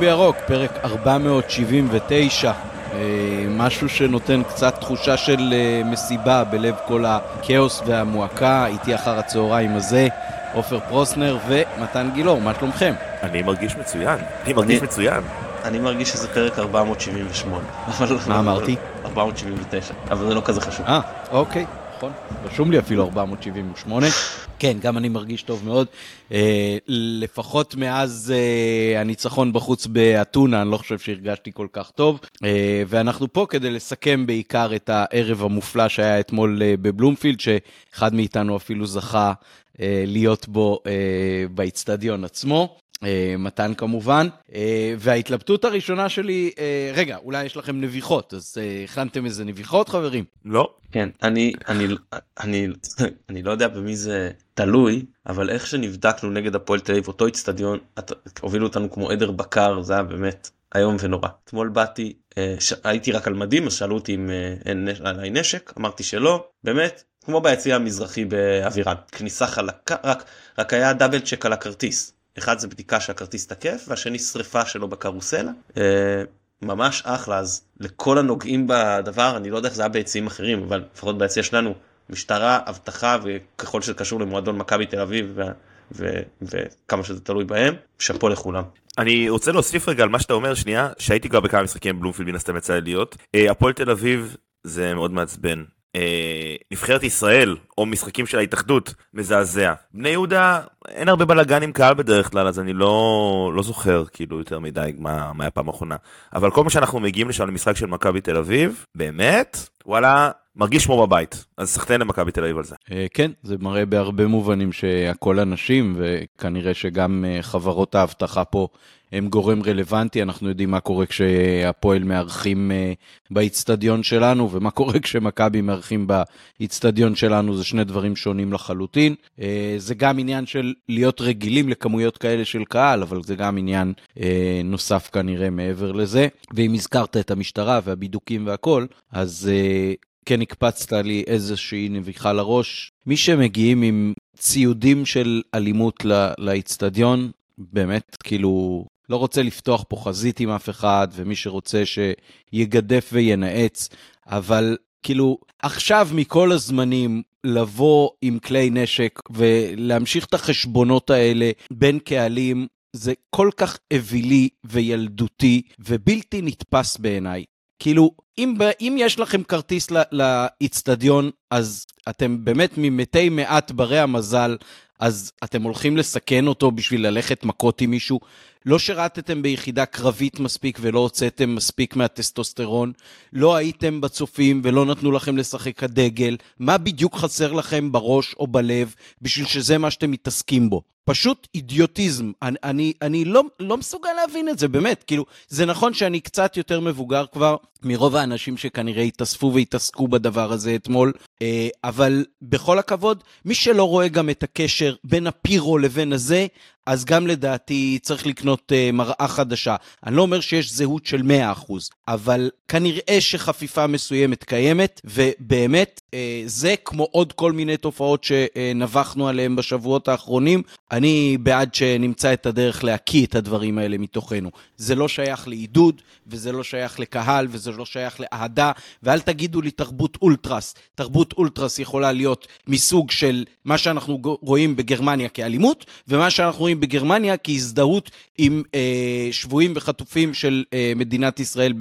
בירוק, פרק 479, משהו שנותן קצת תחושה של מסיבה בלב כל הכאוס והמועקה, איתי אחר הצהריים הזה, עופר פרוסנר ומתן גילאור, מה שלומכם? אני מרגיש מצוין, אני מרגיש מצוין. אני מרגיש שזה פרק 478. מה אמרתי? 479, אבל זה לא כזה חשוב. אה, אוקיי. נכון? רשום לי אפילו 478. כן, גם אני מרגיש טוב מאוד. אה, לפחות מאז אה, הניצחון בחוץ באתונה, אני לא חושב שהרגשתי כל כך טוב. אה, ואנחנו פה כדי לסכם בעיקר את הערב המופלא שהיה אתמול בבלומפילד, שאחד מאיתנו אפילו זכה להיות בו באיצטדיון עצמו. אה, מתן כמובן, אה, וההתלבטות הראשונה שלי, אה, רגע, אולי יש לכם נביחות, אז הכנתם איזה נביחות חברים? לא. כן, אני, אני, אני, אני לא יודע במי זה תלוי, אבל איך שנבדקנו נגד הפועל תל אביב, אותו איצטדיון, הובילו אותנו כמו עדר בקר, זה היה באמת איום ונורא. אתמול באתי, ש... הייתי רק על מדים, אז שאלו אותי אם אין עליי נשק, אמרתי שלא, באמת, כמו ביציע המזרחי באווירן, כניסה חלקה, רק, רק היה דאבל צ'ק על הכרטיס. אחד זה בדיקה שהכרטיס תקף והשני שריפה שלו בקרוסלה. אה, ממש אחלה אז לכל הנוגעים בדבר אני לא יודע איך זה היה ביציעים אחרים אבל לפחות ביציע שלנו משטרה אבטחה וככל שזה קשור למועדון מכבי תל אביב וכמה שזה תלוי בהם שאפו לכולם. אני רוצה להוסיף רגע על מה שאתה אומר שנייה שהייתי כבר בכמה משחקים בלומפילד מן הסתם יצא לי להיות אה, הפועל תל אביב זה מאוד מעצבן אה, נבחרת ישראל או משחקים של ההתאחדות מזעזע. בני יהודה אין הרבה בלאגן עם קהל בדרך כלל אז אני לא לא זוכר כאילו יותר מדי מה, מה היה פעם האחרונה אבל כל מה שאנחנו מגיעים לשם למשחק של מכבי תל אביב באמת וואלה מרגיש כמו בבית אז סחטיין למכבי תל אביב על זה. אה, כן זה מראה בהרבה מובנים שהכל אנשים וכנראה שגם אה, חברות האבטחה פה הם גורם רלוונטי, אנחנו יודעים מה קורה כשהפועל מארחים אה, באיצטדיון שלנו, ומה קורה כשמכבי מארחים באיצטדיון שלנו, זה שני דברים שונים לחלוטין. אה, זה גם עניין של להיות רגילים לכמויות כאלה של קהל, אבל זה גם עניין אה, נוסף כנראה מעבר לזה. ואם הזכרת את המשטרה והבידוקים והכל, אז כן הקפצת לי איזושהי נביחה לראש. מי שמגיעים עם ציודים של אלימות לאיצטדיון, באמת, כאילו, לא רוצה לפתוח פה חזית עם אף אחד, ומי שרוצה שיגדף וינאץ, אבל כאילו, עכשיו מכל הזמנים לבוא עם כלי נשק ולהמשיך את החשבונות האלה בין קהלים, זה כל כך אווילי וילדותי ובלתי נתפס בעיניי. כאילו, אם, אם יש לכם כרטיס לאיצטדיון, אז אתם באמת ממתי מעט ברי המזל, אז אתם הולכים לסכן אותו בשביל ללכת מכות עם מישהו. לא שירתתם ביחידה קרבית מספיק ולא הוצאתם מספיק מהטסטוסטרון, לא הייתם בצופים ולא נתנו לכם לשחק כדגל, מה בדיוק חסר לכם בראש או בלב בשביל שזה מה שאתם מתעסקים בו? פשוט אידיוטיזם. אני, אני, אני לא, לא מסוגל להבין את זה, באמת. כאילו, זה נכון שאני קצת יותר מבוגר כבר מרוב האנשים שכנראה התאספו והתעסקו בדבר הזה אתמול, אה, אבל בכל הכבוד, מי שלא רואה גם את הקשר בין הפירו לבין הזה, אז גם לדעתי צריך לקנות uh, מראה חדשה. אני לא אומר שיש זהות של 100%, אבל כנראה שחפיפה מסוימת קיימת, ובאמת, uh, זה כמו עוד כל מיני תופעות שנבחנו עליהן בשבועות האחרונים, אני בעד שנמצא את הדרך להקיא את הדברים האלה מתוכנו. זה לא שייך לעידוד, וזה לא שייך לקהל, וזה לא שייך לאהדה, ואל תגידו לי תרבות אולטרס. תרבות אולטרס יכולה להיות מסוג של מה שאנחנו רואים בגרמניה כאלימות, ומה שאנחנו רואים בגרמניה כהזדהות עם אה, שבויים וחטופים של אה, מדינת ישראל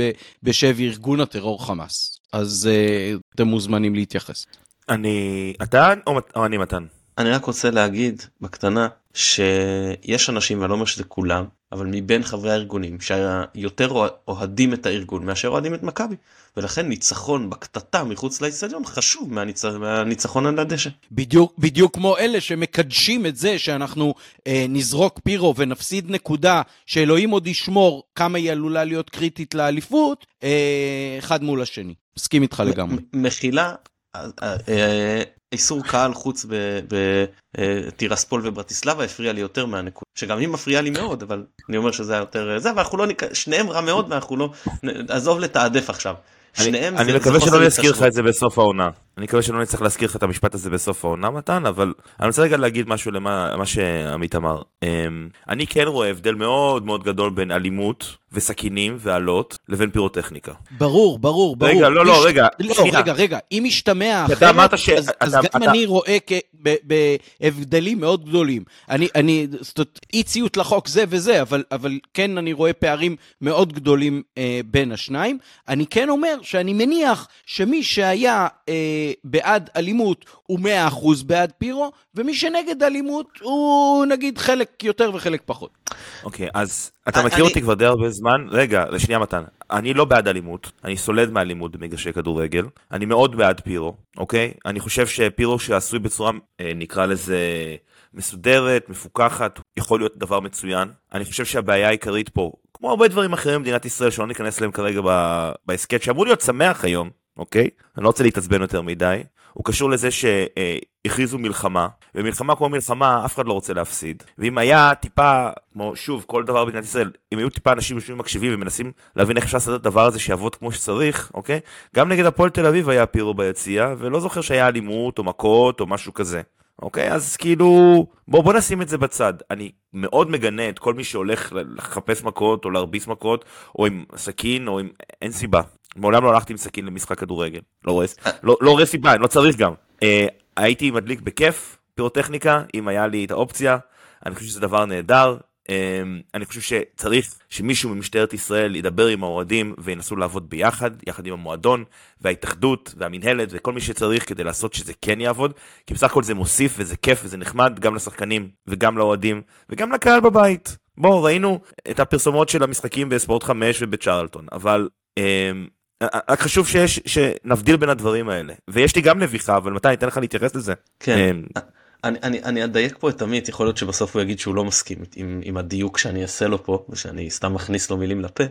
בשבי ארגון הטרור חמאס. אז אה, אתם מוזמנים להתייחס. אני... אתה או אני מתן? אני רק רוצה להגיד בקטנה שיש אנשים ואני לא אומר שזה כולם אבל מבין חברי הארגונים שיותר אוהדים את הארגון מאשר אוהדים את מכבי ולכן ניצחון בקטטה מחוץ לאצטדיון חשוב מהניצ... מהניצחון על הדשא. בדיוק בדיוק כמו אלה שמקדשים את זה שאנחנו אה, נזרוק פירו ונפסיד נקודה שאלוהים עוד ישמור כמה היא עלולה להיות קריטית לאליפות אה, אחד מול השני. מסכים איתך לגמרי. מחילה. אה, אה, איסור קהל חוץ בטירספול וברטיסלבה הפריע לי יותר מהנקודה שגם היא מפריעה לי מאוד אבל אני אומר שזה היה יותר זה ואנחנו לא שניהם רע מאוד ואנחנו לא עזוב לתעדף עכשיו. אני מקווה שלא יזכיר לך את זה בסוף העונה אני מקווה שלא נצטרך להזכיר לך את המשפט הזה בסוף העונה מתן, אבל אני רוצה רגע להגיד משהו למה שעמית אמר. אמ, אני כן רואה הבדל מאוד מאוד גדול בין אלימות וסכינים ואלות לבין פירוטכניקה. ברור, ברור, ברור. רגע, לא, לא, רגע, לא. רגע, רגע, אם משתמע אחרת, ש... אז, אתה, אז אתה, גם אתה... אני רואה כ... בהבדלים מאוד גדולים. אני, אני, זאת אומרת, אי ציות לחוק זה וזה, אבל, אבל כן אני רואה פערים מאוד גדולים אה, בין השניים. אני כן אומר שאני מניח שמי שהיה אה, בעד אלימות הוא 100% בעד פירו, ומי שנגד אלימות הוא נגיד חלק יותר וחלק פחות. אוקיי, okay, אז אתה מכיר. אותי כבר די הרבה זמן, רגע, לשנייה מתן, אני לא בעד אלימות, אני סולד מאלימות במגרשי כדורגל, אני מאוד בעד פירו, אוקיי? אני חושב שפירו שעשוי בצורה, אה, נקרא לזה, מסודרת, מפוקחת, יכול להיות דבר מצוין. אני חושב שהבעיה העיקרית פה, כמו הרבה דברים אחרים במדינת ישראל שלא ניכנס אליהם כרגע בהסכת, שאמור להיות שמח היום, אוקיי? אני לא רוצה להתעצבן יותר מדי. הוא קשור לזה שהכריזו מלחמה, ומלחמה כמו מלחמה אף אחד לא רוצה להפסיד. ואם היה טיפה, כמו שוב, כל דבר במדינת ישראל, אם היו טיפה אנשים יושבים מקשיבים ומנסים להבין איך אפשר לעשות את הדבר הזה שיעבוד כמו שצריך, אוקיי? גם נגד הפועל תל אביב היה פירו ביציע, ולא זוכר שהיה אלימות או מכות או משהו כזה. אוקיי? אז כאילו, בוא, בוא נשים את זה בצד. אני מאוד מגנה את כל מי שהולך לחפש מכות או להרביץ מכות, או עם סכין, או עם... אין סיבה. מעולם לא הלכתי עם סכין למשחק כדורגל. לא רואה, לא, לא סיבה, לא צריך גם. הייתי מדליק בכיף פירוטכניקה, אם היה לי את האופציה. אני חושב שזה דבר נהדר. אמ, אני חושב שצריך שמישהו ממשטרת ישראל ידבר עם האוהדים וינסו לעבוד ביחד, יחד עם המועדון וההתאחדות והמינהלת וכל מי שצריך כדי לעשות שזה כן יעבוד, כי בסך הכל זה מוסיף וזה כיף וזה נחמד גם לשחקנים וגם לאוהדים וגם לקהל בבית. בואו, ראינו את הפרסומות של המשחקים בספורט 5 ובצ'רלטון, אבל אמ, רק חשוב שיש, שנבדיל בין הדברים האלה. ויש לי גם נביכה, אבל מתי, אני אתן לך להתייחס לזה. כן. אמ, אני, אני, אני אדייק פה את עמית, יכול להיות שבסוף הוא יגיד שהוא לא מסכים עם, עם הדיוק שאני אעשה לו פה, ושאני סתם מכניס לו מילים לפה,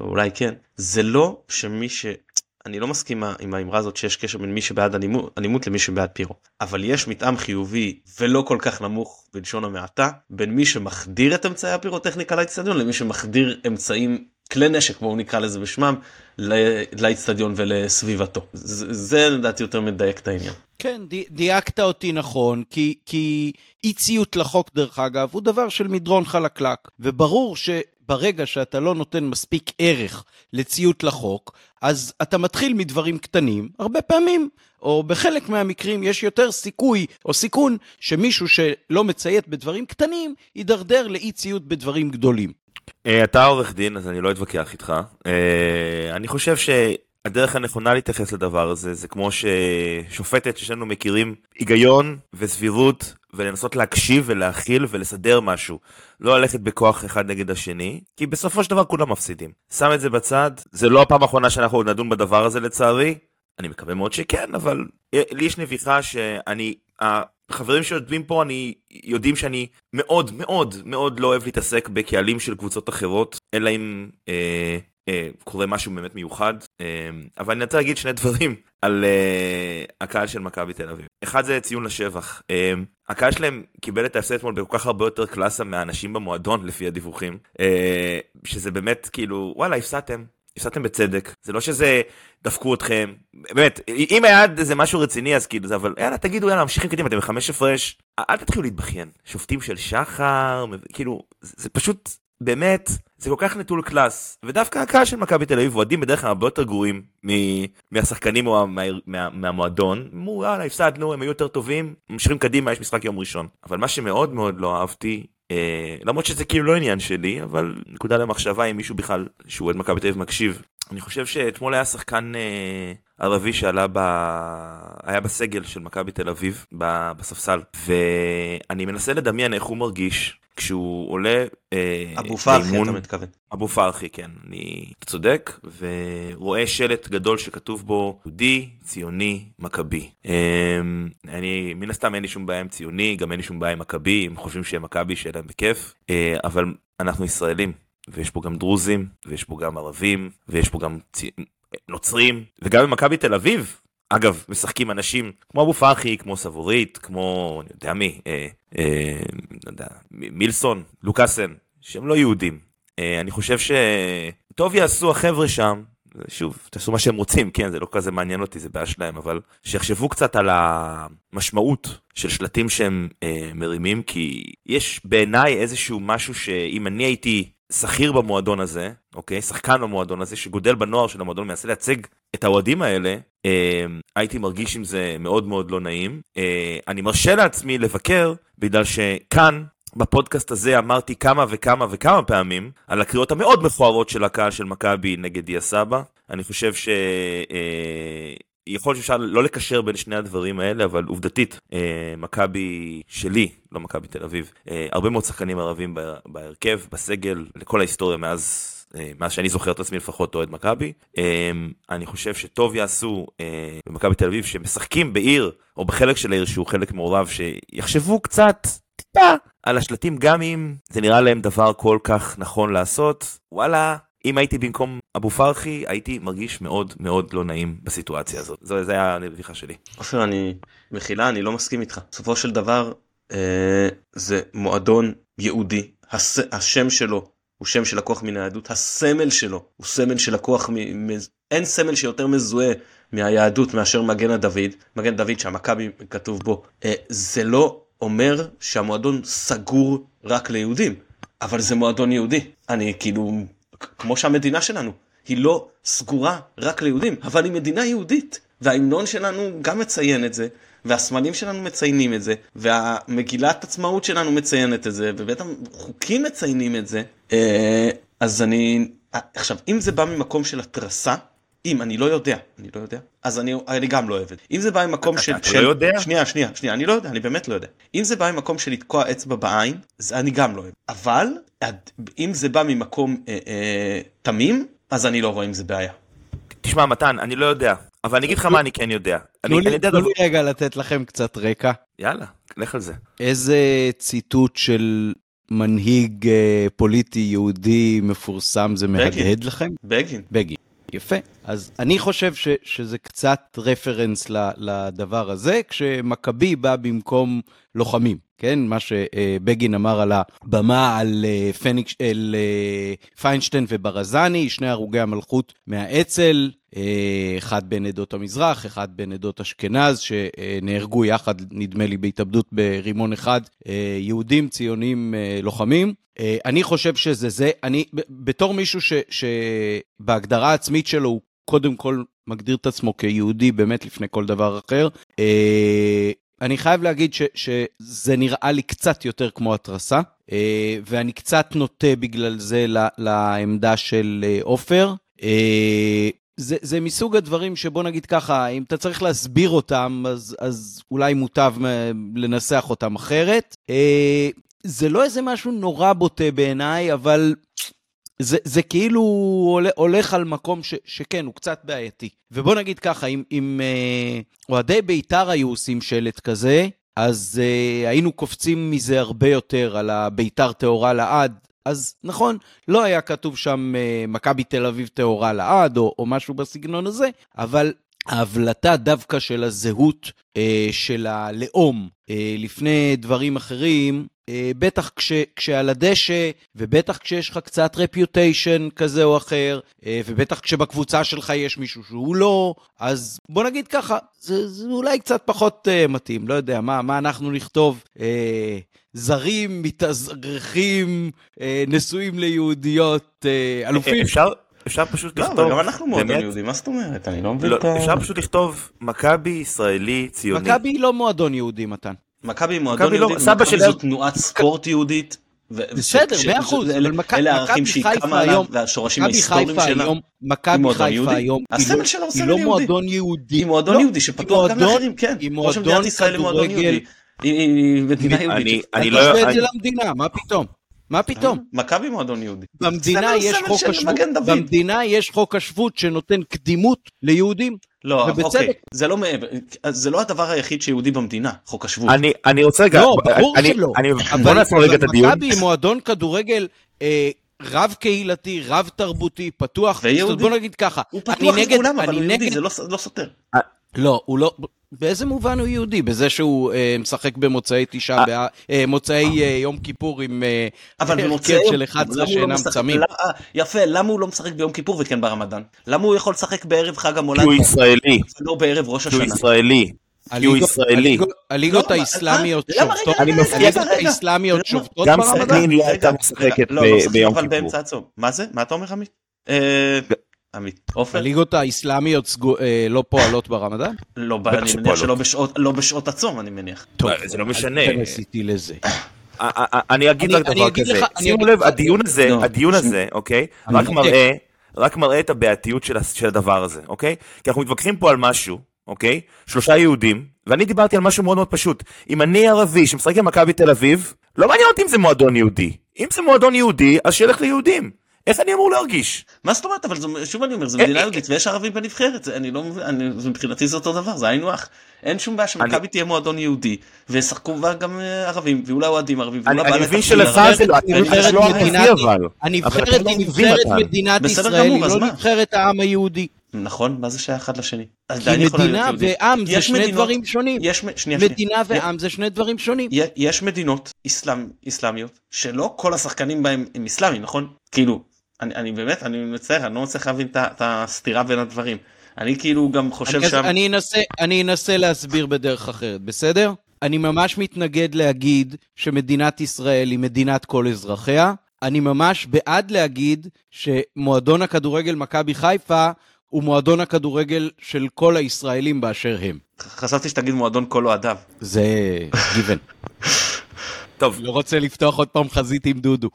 ואולי כן. זה לא שמי ש... אני לא מסכים עם האמרה הזאת שיש קשר בין מי שבעד אלימות, אלימות למי שבעד פירו, אבל יש מתאם חיובי ולא כל כך נמוך בלשון המעטה, בין מי שמחדיר את אמצעי הפירוטכניקה לאצטדיון למי שמחדיר אמצעים כלי נשק בואו נקרא לזה בשמם לאצטדיון ולסביבתו זה לדעתי יותר מדייק את העניין. כן דייקת אותי נכון כי כי אי ציות לחוק דרך אגב הוא דבר של מדרון חלקלק וברור שברגע שאתה לא נותן מספיק ערך לציות לחוק אז אתה מתחיל מדברים קטנים הרבה פעמים או בחלק מהמקרים יש יותר סיכוי או סיכון שמישהו שלא מציית בדברים קטנים יידרדר לאי ציות בדברים גדולים. אה, אתה עורך דין, אז אני לא אתווכח איתך. אה, אני חושב שהדרך הנכונה להתייחס לדבר הזה, זה כמו ששופטת ששנינו מכירים היגיון וסבירות, ולנסות להקשיב ולהכיל ולסדר משהו. לא ללכת בכוח אחד נגד השני, כי בסופו של דבר כולם מפסידים. שם את זה בצד, זה לא הפעם האחרונה שאנחנו נדון בדבר הזה לצערי. אני מקווה מאוד שכן, אבל לי יש נביכה שאני חברים שיושבים פה אני יודעים שאני מאוד מאוד מאוד לא אוהב להתעסק בקהלים של קבוצות אחרות אלא אם אה, אה, קורה משהו באמת מיוחד. אה, אבל אני רוצה להגיד שני דברים על אה, הקהל של מכבי תל אביב. אחד זה ציון לשבח. אה, הקהל שלהם קיבל את ההפסד אתמול בכל כך הרבה יותר קלאסה מהאנשים במועדון לפי הדיווחים. אה, שזה באמת כאילו וואלה הפסדתם הפסדתם בצדק, זה לא שזה דפקו אתכם, באמת, אם היה איזה משהו רציני אז כאילו זה, אבל יאללה תגידו יאללה ממשיכים קדימה, אתם בחמש הפרש, אל תתחילו להתבכיין, שופטים של שחר, כאילו, זה פשוט, באמת, זה כל כך נטול קלאס, ודווקא הקהל של מכבי תל אביב אוהדים בדרך כלל הרבה יותר גרועים מהשחקנים או מה, מה, מהמועדון, אמרו יאללה הפסדנו, הם היו יותר טובים, ממשיכים קדימה, יש משחק יום ראשון. אבל מה שמאוד מאוד לא אהבתי אה, למרות שזה כאילו לא עניין שלי, אבל נקודה למחשבה אם מישהו בכלל שהוא אוהד מכבי תל אביב מקשיב. אני חושב שאתמול היה שחקן אה, ערבי שעלה ב... היה בסגל של מכבי תל אביב בספסל, ואני מנסה לדמיין איך הוא מרגיש כשהוא עולה אה, אבו פרחי אתה מתכוון. אבו פרחי כן, אני צודק, ורואה שלט גדול שכתוב בו יהודי, ציוני, מכבי. אה, אני, מן הסתם אין לי שום בעיה עם ציוני, גם אין לי שום בעיה עם מכבי, הם חושבים שהם מכבי, שיהיה להם בכיף, אה, אבל אנחנו ישראלים, ויש פה גם דרוזים, ויש פה גם ערבים, ויש פה גם צי... נוצרים, וגם במכבי תל אביב, אגב, משחקים אנשים כמו אבו פרחי, כמו סבורית, כמו, אני יודע מי, אה, אה, לא יודע, מילסון, לוקאסן, שהם לא יהודים. אה, אני חושב שטוב יעשו החבר'ה שם שוב, תעשו מה שהם רוצים, כן, זה לא כזה מעניין אותי, זה בעיה שלהם, אבל שיחשבו קצת על המשמעות של שלטים שהם אה, מרימים, כי יש בעיניי איזשהו משהו שאם אני הייתי שכיר במועדון הזה, אוקיי? שחקן במועדון הזה, שגודל בנוער של המועדון, מנסה לייצג את האוהדים האלה, אה, הייתי מרגיש עם זה מאוד מאוד לא נעים. אה, אני מרשה לעצמי לבקר, בגלל שכאן, בפודקאסט הזה אמרתי כמה וכמה וכמה פעמים על הקריאות המאוד מכוערות של הקהל של מכבי נגד דיה סבא. אני חושב ש... אה, יכול להיות שאפשר לא לקשר בין שני הדברים האלה, אבל עובדתית, אה, מכבי שלי, לא מכבי תל אביב, אה, הרבה מאוד שחקנים ערבים בהרכב, בסגל, לכל ההיסטוריה מאז אה, מאז שאני זוכר את עצמי לפחות אוהד מכבי. אני חושב שטוב יעשו במכבי תל אביב שמשחקים בעיר או בחלק של העיר שהוא חלק מעורב שיחשבו קצת טיפה על השלטים גם אם זה נראה להם דבר כל כך נכון לעשות וואלה אם הייתי במקום אבו פרחי, הייתי מרגיש מאוד מאוד לא נעים בסיטואציה הזאת. זה היה הנביכה שלי. עופר, אני, מחילה, אני לא מסכים איתך. בסופו של דבר, אה, זה מועדון יהודי, הס, השם שלו הוא שם שלקוח מן היהדות, הסמל שלו הוא סמל שלקוח, מ, מ, אין סמל שיותר מזוהה מהיהדות מאשר מגן הדוד, מגן דוד שהמכבי כתוב בו. אה, זה לא אומר שהמועדון סגור רק ליהודים, אבל זה מועדון יהודי. אני כאילו כמו שהמדינה שלנו, היא לא סגורה רק ליהודים, אבל היא מדינה יהודית. וההמנון שלנו גם מציין את זה, והסמלים שלנו מציינים את זה, והמגילת עצמאות שלנו מציינת את זה, ובית החוקים מציינים את זה. אה, אז אני, עכשיו, אם זה בא ממקום של התרסה, אם אני לא יודע, אני לא יודע, אז אני, אני גם לא אוהב את זה. אם זה בא ממקום של... אתה לא יודע? שנייה, שנייה, שנייה, אני לא יודע, אני באמת לא יודע. אם זה בא ממקום של לתקוע אצבע בעין, זה אני גם לא אוהב. אבל, אם זה בא ממקום אה, אה, תמים, אז אני לא רואה עם זה בעיה. תשמע, מתן, אני לא יודע, אבל אני אגיד לך מה אני כן יודע. תנו לי רגע לתת לכם קצת רקע. יאללה, לך על זה. איזה ציטוט של מנהיג אה, פוליטי יהודי מפורסם זה מהדהד לכם? בגין. בגין. יפה. אז אני חושב ש, שזה קצת רפרנס לדבר הזה, כשמכבי בא במקום לוחמים, כן? מה שבגין אמר על הבמה על אה, פניק, על אה, פיינשטיין וברזני, שני הרוגי המלכות מהאצ"ל, אחד בן עדות המזרח, אחד בן עדות אשכנז, שנהרגו יחד, נדמה לי, בהתאבדות ברימון אחד, יהודים, ציונים, לוחמים. אני חושב שזה זה, אני, בתור מישהו ש, שבהגדרה העצמית שלו הוא קודם כל מגדיר את עצמו כיהודי באמת לפני כל דבר אחר. אה, אני חייב להגיד ש, שזה נראה לי קצת יותר כמו התרסה, אה, ואני קצת נוטה בגלל זה לעמדה של אה, עופר. זה, זה מסוג הדברים שבוא נגיד ככה, אם אתה צריך להסביר אותם, אז, אז אולי מוטב לנסח אותם אחרת. זה לא איזה משהו נורא בוטה בעיניי, אבל זה, זה כאילו הולך על מקום ש, שכן, הוא קצת בעייתי. ובוא נגיד ככה, אם, אם אה, אוהדי בית"ר היו עושים שלט כזה, אז אה, היינו קופצים מזה הרבה יותר על הבית"ר טהורה לעד. אז נכון, לא היה כתוב שם אה, מכבי תל אביב טהורה לעד, או, או משהו בסגנון הזה, אבל ההבלטה דווקא של הזהות אה, של הלאום אה, לפני דברים אחרים, אה, בטח כש, כשעל הדשא, ובטח כשיש לך קצת רפיוטיישן כזה או אחר, אה, ובטח כשבקבוצה שלך יש מישהו שהוא לא, אז בוא נגיד ככה, זה, זה אולי קצת פחות אה, מתאים, לא יודע, מה, מה אנחנו נכתוב? אה, זרים, מתאזרחים, אה, נשואים ליהודיות, אה, אלופים. אפשר, אפשר פשוט לא, לכתוב... לא, אבל גם אנחנו מועדון. יהודי, מה זאת אומרת? אני לא מבין לא, את ה... אפשר פשוט לכתוב מכבי ישראלי ציוני. מכבי היא לא מועדון יהודי, מתן. מכבי מועדון יהודי, לא, מכבי זו תנועת ספורט יהודית. בסדר, מאה אחוז, אבל אלה הערכים שהיא קמה עליו, והשורשים ההיסטוריים שלה. מכבי חיפה היום, הסמל שלה הוא סמל יהודי. היא לא מועדון יהודי. היא מועדון יהודי שפתוח גם לאחרים, כן. היא מועדון כדורגל. היא מדינה יהודית. אני לא... תשווה את זה למדינה, מה פתאום? מה פתאום? מכבי מועדון יהודי. במדינה יש חוק השבות, במדינה יש חוק השבות שנותן קדימות ליהודים. לא, אוקיי, זה לא מעבר, זה לא הדבר היחיד שיהודי במדינה, חוק השבות. אני, אני רוצה גם, לא, ברור אני, שלא. אני, בוא נעשה רגע את הדיון. מכבי היא מועדון כדורגל אה, רב קהילתי, רב תרבותי, פתוח. ויהודי. בוא נגיד ככה. הוא פתוח לכולם, אבל הוא יהודי, זה לא, לא סותר. לא, הוא לא, באיזה מובן הוא יהודי? בזה שהוא אה, משחק במוצאי תשעה אה. באב, אה, מוצאי אה, יום כיפור עם אה, אבל הרכב במוצאי של 11 למה הוא לא שאינם צמים. אה, יפה, למה הוא לא משחק ביום כיפור וכן ברמדאן? למה הוא יכול לשחק בערב חג כי המולד הוא ישראלי, ולא בערב ראש כי הוא השנה? ישראלי. כי הוא ישראלי. הליגות- לא, האסלאמיות אה, למה? שובתות, אני הליגות. האסלאמיות למה? שובתות גם ברמדאן? סכנין לא הייתה משחקת לא, לא, ביום אבל כיפור. באמצע הצום. מה זה? מה אתה אומר עמית? אה. עופר? הליגות האסלאמיות סגו- אה, לא פועלות ברמדאן? לא, אני מניח. שלא בשעות- לא בשעות הצום אני מניח. טוב, זה לא משנה. אל תיכנס איתי לזה. א- א- א- אני אגיד רק דבר כזה, שימו לב, הדיון הזה, לא, הדיון. הזה, אוקיי, רק. מראה, רק מראה את הבעייתיות של הדבר הזה, אוקיי? כי אנחנו מתווכחים פה על משהו, אוקיי? שלושה יהודים, ואני דיברתי על משהו מאוד מאוד פשוט. אם אני ערבי שמשחק במכבי תל אביב, לא מעניין אותי אם זה מועדון יהודי. אם זה מועדון יהודי, אז שילך ליהודים. איך אני אמור להרגיש? מה זאת אומרת? אבל שוב אני אומר, זו אה, מדינה אה, יהודית ויש ערבים בנבחרת. אני לא מבין, אני- מבחינתי זה אותו דבר, זה היינו הך. אין שום בעיה שמכבי תהיה מועדון יהודי, וישחקו בה גם אה, ערבים, ואולי אוהדים ערבים, אני ואולי אני בעלי מבין תפקיד שלך ערבי. זה לא, ואני מבין לא מדינת- אמיתי אבל. הנבחרת לא היא מבין נבחרת. מדינת ישראל, היא לא? נבחרת העם היהודי. נכון, מה זה שייך אחד לשני? כי מדינה. ועם זה שני מדינות- דברים שונים. יש, שנייה, שנייה. מדינה ועם זה שני דברים שונים. יש מדינות אסלאמיות שלא כל השחקנים בהם הם אסלאמים נכון כאילו אני, אני באמת אני מצטער אני לא מצליח להבין את הסתירה בין הדברים אני כאילו גם חושב אני, שם אני, אנסה, אני אנסה להסביר בדרך אחרת, בסדר? אני ממש מתנגד להגיד שמדינת ישראל היא מדינת כל אזרחיה. אני ממש בעד להגיד שמועדון הכדורגל מכבי חיפה הוא מועדון הכדורגל של כל הישראלים באשר הם. חשבתי שתגיד מועדון כל אוהדיו זה גיוון. טוב, לא רוצה לפתוח עוד פעם חזית עם דודו.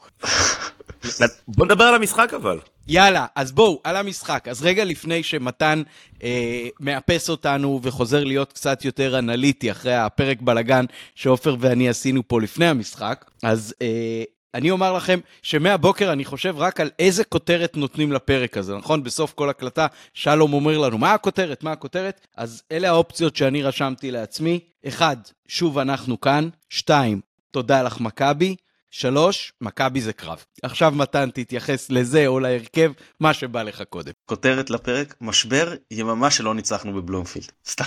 בוא נדבר על המשחק אבל. יאללה, אז בואו, על המשחק. אז רגע לפני שמתן אה, מאפס אותנו וחוזר להיות קצת יותר אנליטי אחרי הפרק בלגן שעופר ואני עשינו פה לפני המשחק, אז אה, אני אומר לכם שמהבוקר אני חושב רק על איזה כותרת נותנים לפרק הזה, נכון? בסוף כל הקלטה שלום אומר לנו, מה הכותרת? מה הכותרת? אז אלה האופציות שאני רשמתי לעצמי. אחד, שוב אנחנו כאן. שתיים, תודה לך מכבי. שלוש, מכבי זה קרב. עכשיו מתן תתייחס לזה או להרכב, מה שבא לך קודם. כותרת לפרק משבר יממה שלא ניצחנו בבלומפילד סתם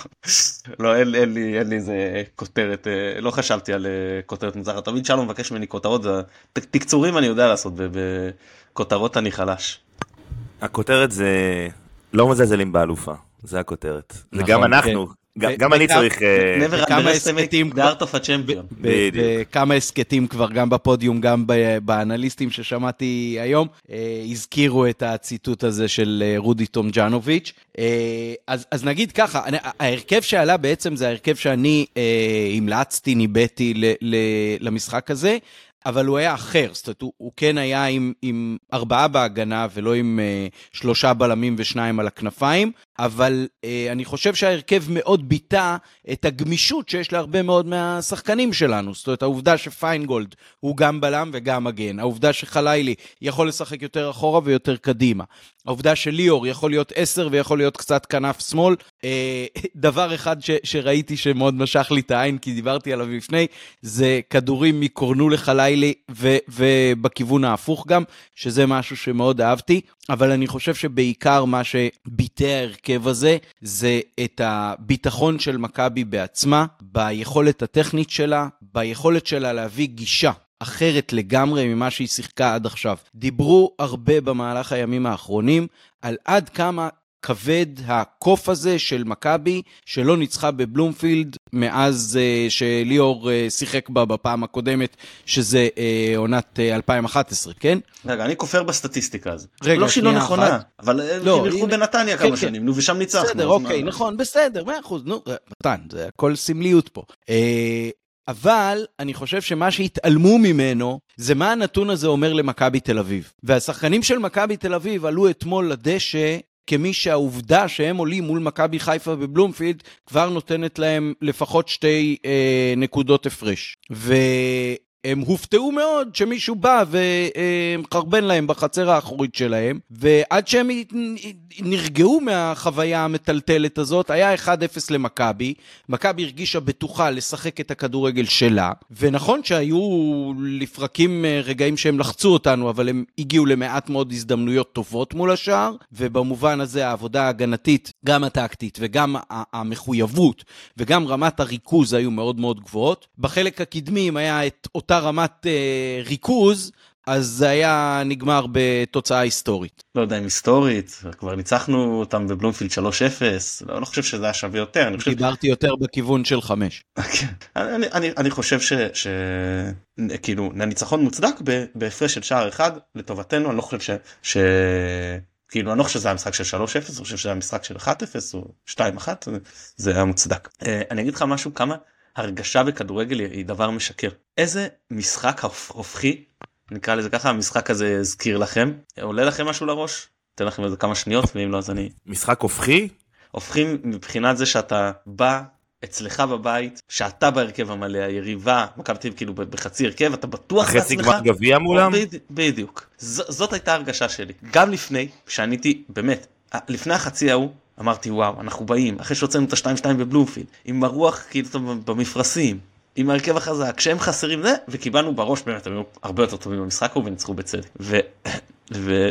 לא אין, אין לי אין לי איזה כותרת אה, לא חשבתי על אה, כותרת מוזרה תמיד שלום מבקש ממני כותרות זה- ת- תקצורים אני יודע לעשות בכותרות אני חלש. הכותרת זה לא מזלזלים באלופה, זה הכותרת. נכון, וגם אנחנו, גם- ו- גם אני צריך... אה, underestimate הסכתים. בכמה הסכתים כבר, גם בפודיום, גם באנליסטים ששמעתי היום, אה, הזכירו את הציטוט הזה של אה, רודי טומג'נוביץ'. אה, אז, אז נגיד ככה, אני- ההרכב שעלה בעצם זה ההרכב שאני המלצתי, ניבאתי ל- ל- למשחק הזה. אבל הוא היה אחר, זאת אומרת, הוא, הוא כן היה עם, עם ארבעה בהגנה ולא עם אה, שלושה בלמים ושניים על הכנפיים, אבל אה, אני חושב שההרכב מאוד ביטא את הגמישות שיש להרבה מאוד מהשחקנים שלנו. זאת אומרת, העובדה שפיינגולד הוא גם בלם וגם מגן, העובדה שחלילי יכול לשחק יותר אחורה ויותר קדימה, העובדה שליאור יכול להיות עשר ויכול להיות קצת כנף שמאל. אה, דבר אחד ש, שראיתי שמאוד משך לי את העין, כי דיברתי עליו לפני, זה כדורים מקורנו לחלילי ו, ובכיוון ההפוך גם, שזה משהו שמאוד אהבתי. אבל אני חושב שבעיקר מה שביטא ההרכב הזה, זה את הביטחון של מכבי בעצמה, ביכולת הטכנית שלה, ביכולת שלה להביא גישה. אחרת לגמרי ממה שהיא שיחקה עד עכשיו. דיברו הרבה במהלך הימים האחרונים על עד כמה כבד הקוף הזה של מכבי, שלא ניצחה בבלומפילד מאז uh, שליאור uh, שיחק בה בפעם הקודמת, שזה uh, עונת uh, 2011, כן? רגע אני כופר בסטטיסטיקה הזאת. רגע, לא שהיא לא נכונה אחת. אבל לא, הם ילכו בנתניה כן, כמה כן. שנים נו ושם ניצחנו. בסדר, אז מה- אוקיי, נכון, בסדר, מאה אחוז, נו, מתן, זה הכל סמליות פה. אה, אבל אני חושב שמה שהתעלמו ממנו, זה מה הנתון הזה אומר למכבי תל אביב. והשחקנים של מכבי תל אביב עלו אתמול לדשא כמי שהעובדה שהם עולים מול מכבי חיפה בבלומפילד כבר נותנת להם לפחות שתי אה, נקודות הפרש. הם הופתעו מאוד שמישהו בא ומחרבן להם בחצר האחורית שלהם, ועד שהם נרגעו מהחוויה המטלטלת הזאת, היה 1-0 למכבי. מכבי הרגישה בטוחה לשחק את הכדורגל שלה, ונכון שהיו לפרקים אה, רגעים שהם לחצו אותנו, אבל הם הגיעו למעט מאוד הזדמנויות טובות מול השער, ובמובן הזה העבודה ההגנתית, גם הטקטית וגם המחויבות וגם רמת הריכוז היו מאוד מאוד גבוהות. בחלק הקדמי, אם היה את אותה רמת אה, ריכוז, אז זה היה נגמר בתוצאה היסטורית. לא יודע אם היסטורית, כבר ניצחנו אותם בבלומפילד 3-0, לא, לא חושב שזה היה שווה יותר. אני חושב... דיברתי יותר בכיוון של 5. כן. אני, אני, אני חושב ש... ש... כאילו, הניצחון מוצדק בהפרש של שער אחד לטובתנו, אני לא חושב ש... ש... כאילו אני לא חושב שזה היה משחק של 3-0, אני חושב שזה היה משחק של 1-0 או 2-1, זה היה מוצדק. אה, אני אגיד לך משהו, כמה הרגשה בכדורגל היא דבר משקר. איזה משחק הופכי נקרא לזה ככה המשחק הזה הזכיר לכם? עולה לכם משהו לראש? אתן לכם איזה כמה שניות ואם לא אז אני משחק הופכי? הופכים מבחינת זה שאתה בא אצלך בבית שאתה בהרכב המלא היריבה מכבי תל כאילו בחצי הרכב אתה בטוח אחרי סיגמת גביע מולם? בדיוק. זאת הייתה הרגשה שלי. גם לפני שעניתי באמת לפני החצי ההוא אמרתי וואו אנחנו באים אחרי שהוצאנו את השתיים שתיים בבלומפילד עם הרוח כאילו במפרשים עם ההרכב החזק שהם חסרים זה וקיבלנו בראש באמת הם היו הרבה יותר טובים במשחק וניצחו בצדק. ו... ו...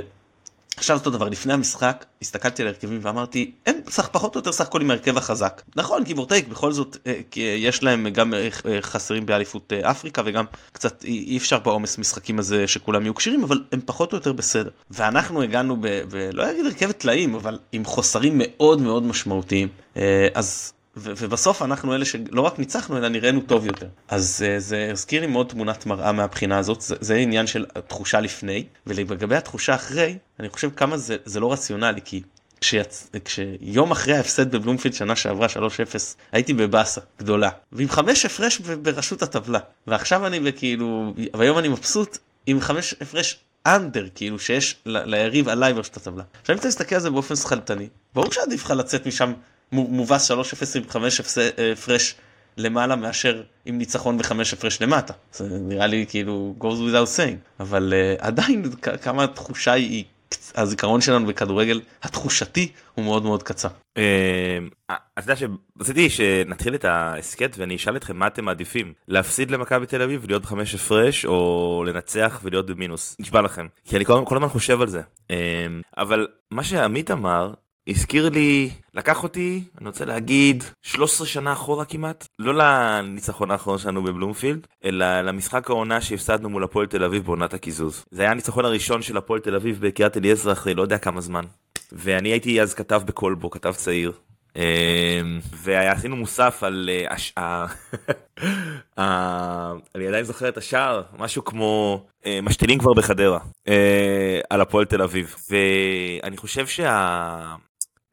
עכשיו אותו דבר. לפני המשחק הסתכלתי על הרכבים ואמרתי אין סך פחות או יותר סך הכל עם ההרכב החזק. נכון גיבורטייק בכל זאת אה, יש להם גם אה, חסרים באליפות אה, אפריקה וגם קצת אי אפשר בעומס משחקים הזה שכולם יהיו כשירים אבל הם פחות או יותר בסדר. ואנחנו הגענו ב... ב... לא אגיד הרכבת טלאים אבל עם חוסרים מאוד מאוד משמעותיים אז ובסוף אנחנו אלה שלא רק ניצחנו אלא נראינו טוב יותר. אז uh, זה הזכיר לי מאוד תמונת מראה מהבחינה הזאת, זה, זה עניין של תחושה לפני, ולגבי התחושה אחרי, אני חושב כמה זה, זה לא רציונלי, כי כשיצ... כשיום אחרי ההפסד בבלומפילד שנה שעברה 3-0 הייתי בבאסה גדולה ועם חמש הפרש בראשות הטבלה ועכשיו אני בכאילו והיום אני מבסוט עם חמש הפרש אנדר כאילו שיש. ליריב עליי בראשות הטבלה. עכשיו אם אתה מסתכל על זה באופן שכלתני ברור שעדיף לך לצאת משם מובס 3-0 עם 5 אה, הפרש למעלה מאשר עם ניצחון ו-5 הפרש למטה. זה נראה לי כאילו goes without saying, אבל uh, עדיין כמה התחושה היא, הזיכרון שלנו בכדורגל התחושתי הוא מאוד מאוד קצר. אה, אתה יודע שרציתי שנתחיל את ההסכת ואני אשאל אתכם מה אתם מעדיפים? להפסיד למכבי תל אביב להיות בחמש הפרש או לנצח ולהיות במינוס? נשבע לכם. כי אני כל הזמן חושב על זה. אבל מה שעמית אמר הזכיר לי, לקח אותי, אני רוצה להגיד, 13 שנה אחורה כמעט. לא לניצחון האחרון שלנו בבלומפילד, אלא למשחק העונה שהפסדנו מול הפועל תל אביב בעונת הקיזוז. זה היה הניצחון הראשון של הפועל תל אביב בקריית אליעזר אחרי לא יודע כמה זמן. ואני הייתי אז כתב בקולבו, כתב צעיר. אמ, ועשינו מוסף על אה, אני עדיין זוכר את השער משהו כמו אה, משתילים כבר בחדרה אה, על הפועל תל אביב ואני חושב שה...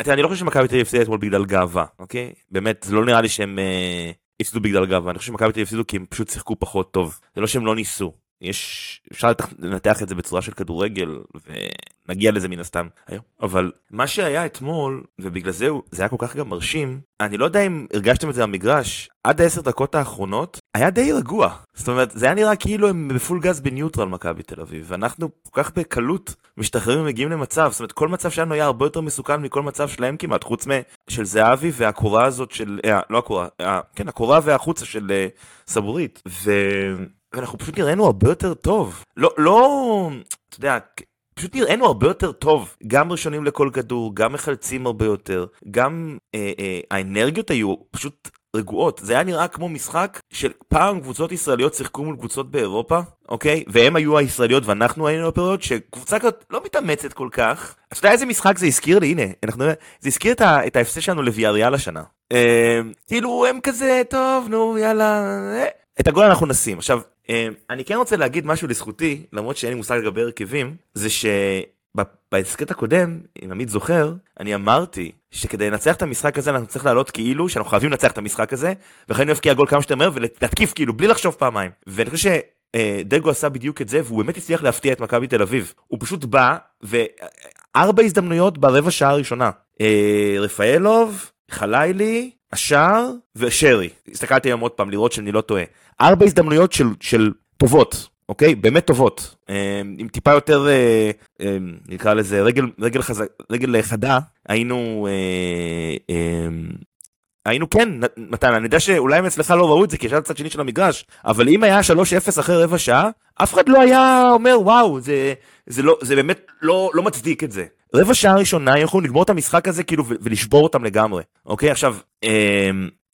אני לא חושב שמכבי תל אביב הפסידה אתמול בגלל גאווה, אוקיי? באמת, זה לא נראה לי שהם אה, הפסידו בגלל גאווה, אני חושב שמכבי תל אביב הפסידו כי הם פשוט שיחקו פחות טוב. זה לא שהם לא ניסו. יש, אפשר לנתח את זה בצורה של כדורגל, ונגיע לזה מן הסתם היום. אבל מה שהיה אתמול, ובגלל זה זה היה כל כך גם מרשים, אני לא יודע אם הרגשתם את זה במגרש, עד העשר דקות האחרונות היה די רגוע. זאת אומרת, זה היה נראה כאילו הם בפול גז בניוטרל מכבי תל אביב, ואנחנו כל כך בקלות משתחררים ומגיעים למצב, זאת אומרת, כל מצב שלנו היה הרבה יותר מסוכן מכל מצב שלהם כמעט, חוץ משל זהבי והקורה הזאת של, אה, לא הקורה, אה, כן, הקורה והחוצה של אה, סבורית. ו... ואנחנו פשוט נראינו הרבה יותר טוב. לא, לא, אתה יודע, פשוט נראינו הרבה יותר טוב. גם ראשונים לכל כדור, גם מחלצים הרבה יותר, גם אה, אה, האנרגיות היו פשוט רגועות. זה היה נראה כמו משחק של פעם קבוצות ישראליות שיחקו מול קבוצות באירופה, אוקיי? והם היו הישראליות ואנחנו היינו הפירוט, שקבוצה כזאת לא מתאמצת כל כך. אתה יודע איזה משחק זה הזכיר לי? הנה, אנחנו, זה הזכיר את ההפסד שלנו לוויאריאל השנה. אה, כאילו הם כזה, טוב, נו, יאללה. אה. את הגול אנחנו נשים. עכשיו, אה, אני כן רוצה להגיד משהו לזכותי, למרות שאין לי מושג לגבי הרכבים, זה שבהסכת הקודם, אם עמית זוכר, אני אמרתי שכדי לנצח את המשחק הזה אנחנו צריכים לעלות כאילו שאנחנו חייבים לנצח את המשחק הזה, וחייבים להבקיע גול כמה שיותר מהר ולהתקיף כאילו בלי לחשוב פעמיים. ואני חושב שדגו עשה בדיוק את זה והוא באמת הצליח להפתיע את מכבי תל אביב. הוא פשוט בא וארבע הזדמנויות ברבע שעה הראשונה. אה, רפאלוב, חלילי, השער ושרי. הסתכלתי היום עוד פעם לראות שאני לא טועה. ארבע הזדמנויות של, של טובות, אוקיי? באמת טובות. אה, עם טיפה יותר, אה, אה, נקרא לזה, רגל, רגל, חזק, רגל חדה, היינו... היינו כן, מתן, אני יודע שאולי אצלך לא ראו את זה כי ישבת בצד שני של המגרש, אבל אם היה 3-0 אחרי רבע שעה, אף אחד לא היה אומר וואו, זה, זה, לא, זה באמת לא, לא מצדיק את זה. רבע שעה ראשונה יכולנו לגמור את המשחק הזה כאילו ולשבור אותם לגמרי, אוקיי? עכשיו,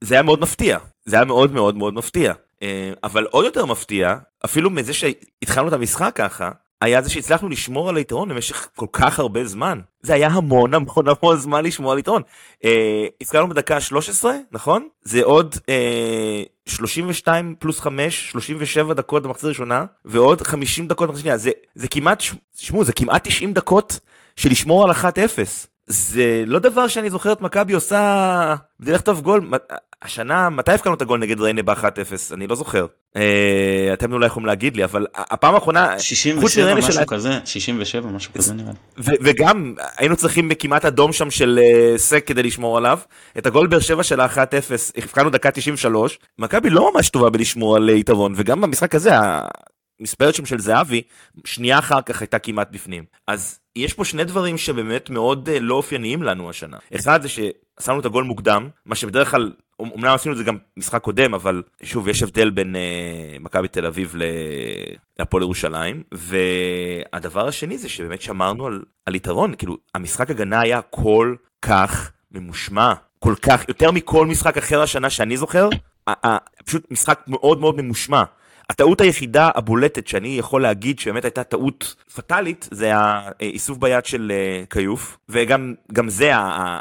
זה היה מאוד מפתיע, זה היה מאוד מאוד מאוד מפתיע. אה, אבל עוד יותר מפתיע, אפילו מזה שהתחלנו את המשחק ככה, היה זה שהצלחנו לשמור על היתרון במשך כל כך הרבה זמן. זה היה המון המון המון זמן לשמור על יתרון. אה, הפקענו בדקה 13, נכון? זה עוד אה, 32 פלוס 5, 37 דקות במחצית ראשונה, ועוד 50 דקות במחצית שנייה. זה, זה כמעט, שמעו, זה כמעט 90 דקות של לשמור על 1-0. זה לא דבר שאני זוכר את מכבי עושה בדרך טוב גול. השנה, מתי הפקענו את הגול נגד ריינה ב-1-0? אני לא זוכר. אה, אתם אולי יכולים להגיד לי, אבל הפעם האחרונה... 67 משהו של... כזה, 67 משהו כזה נראה לי. וגם היינו צריכים כמעט אדום שם של uh, סק כדי לשמור עליו. את הגול באר שבע של ה-1-0 הפקענו דקה 93. מכבי לא ממש טובה בלשמור על יתרון, וגם במשחק הזה המספרת שם של זהבי, שנייה אחר כך הייתה כמעט בפנים. אז יש פה שני דברים שבאמת מאוד uh, לא אופייניים לנו השנה. אחד זה ששמנו את הגול מוקדם, מה שבדרך כלל, אמנם עשינו את זה גם משחק קודם, אבל שוב, יש הבדל בין uh, מכבי תל אביב להפועל ירושלים. והדבר השני זה שבאמת שמרנו על, על יתרון, כאילו, המשחק הגנה היה כל כך ממושמע, כל כך, יותר מכל משחק אחר השנה שאני זוכר, פשוט משחק מאוד מאוד ממושמע. הטעות היחידה הבולטת שאני יכול להגיד שבאמת הייתה טעות פטאלית זה האיסוף ביד של אה, כיוף וגם גם זה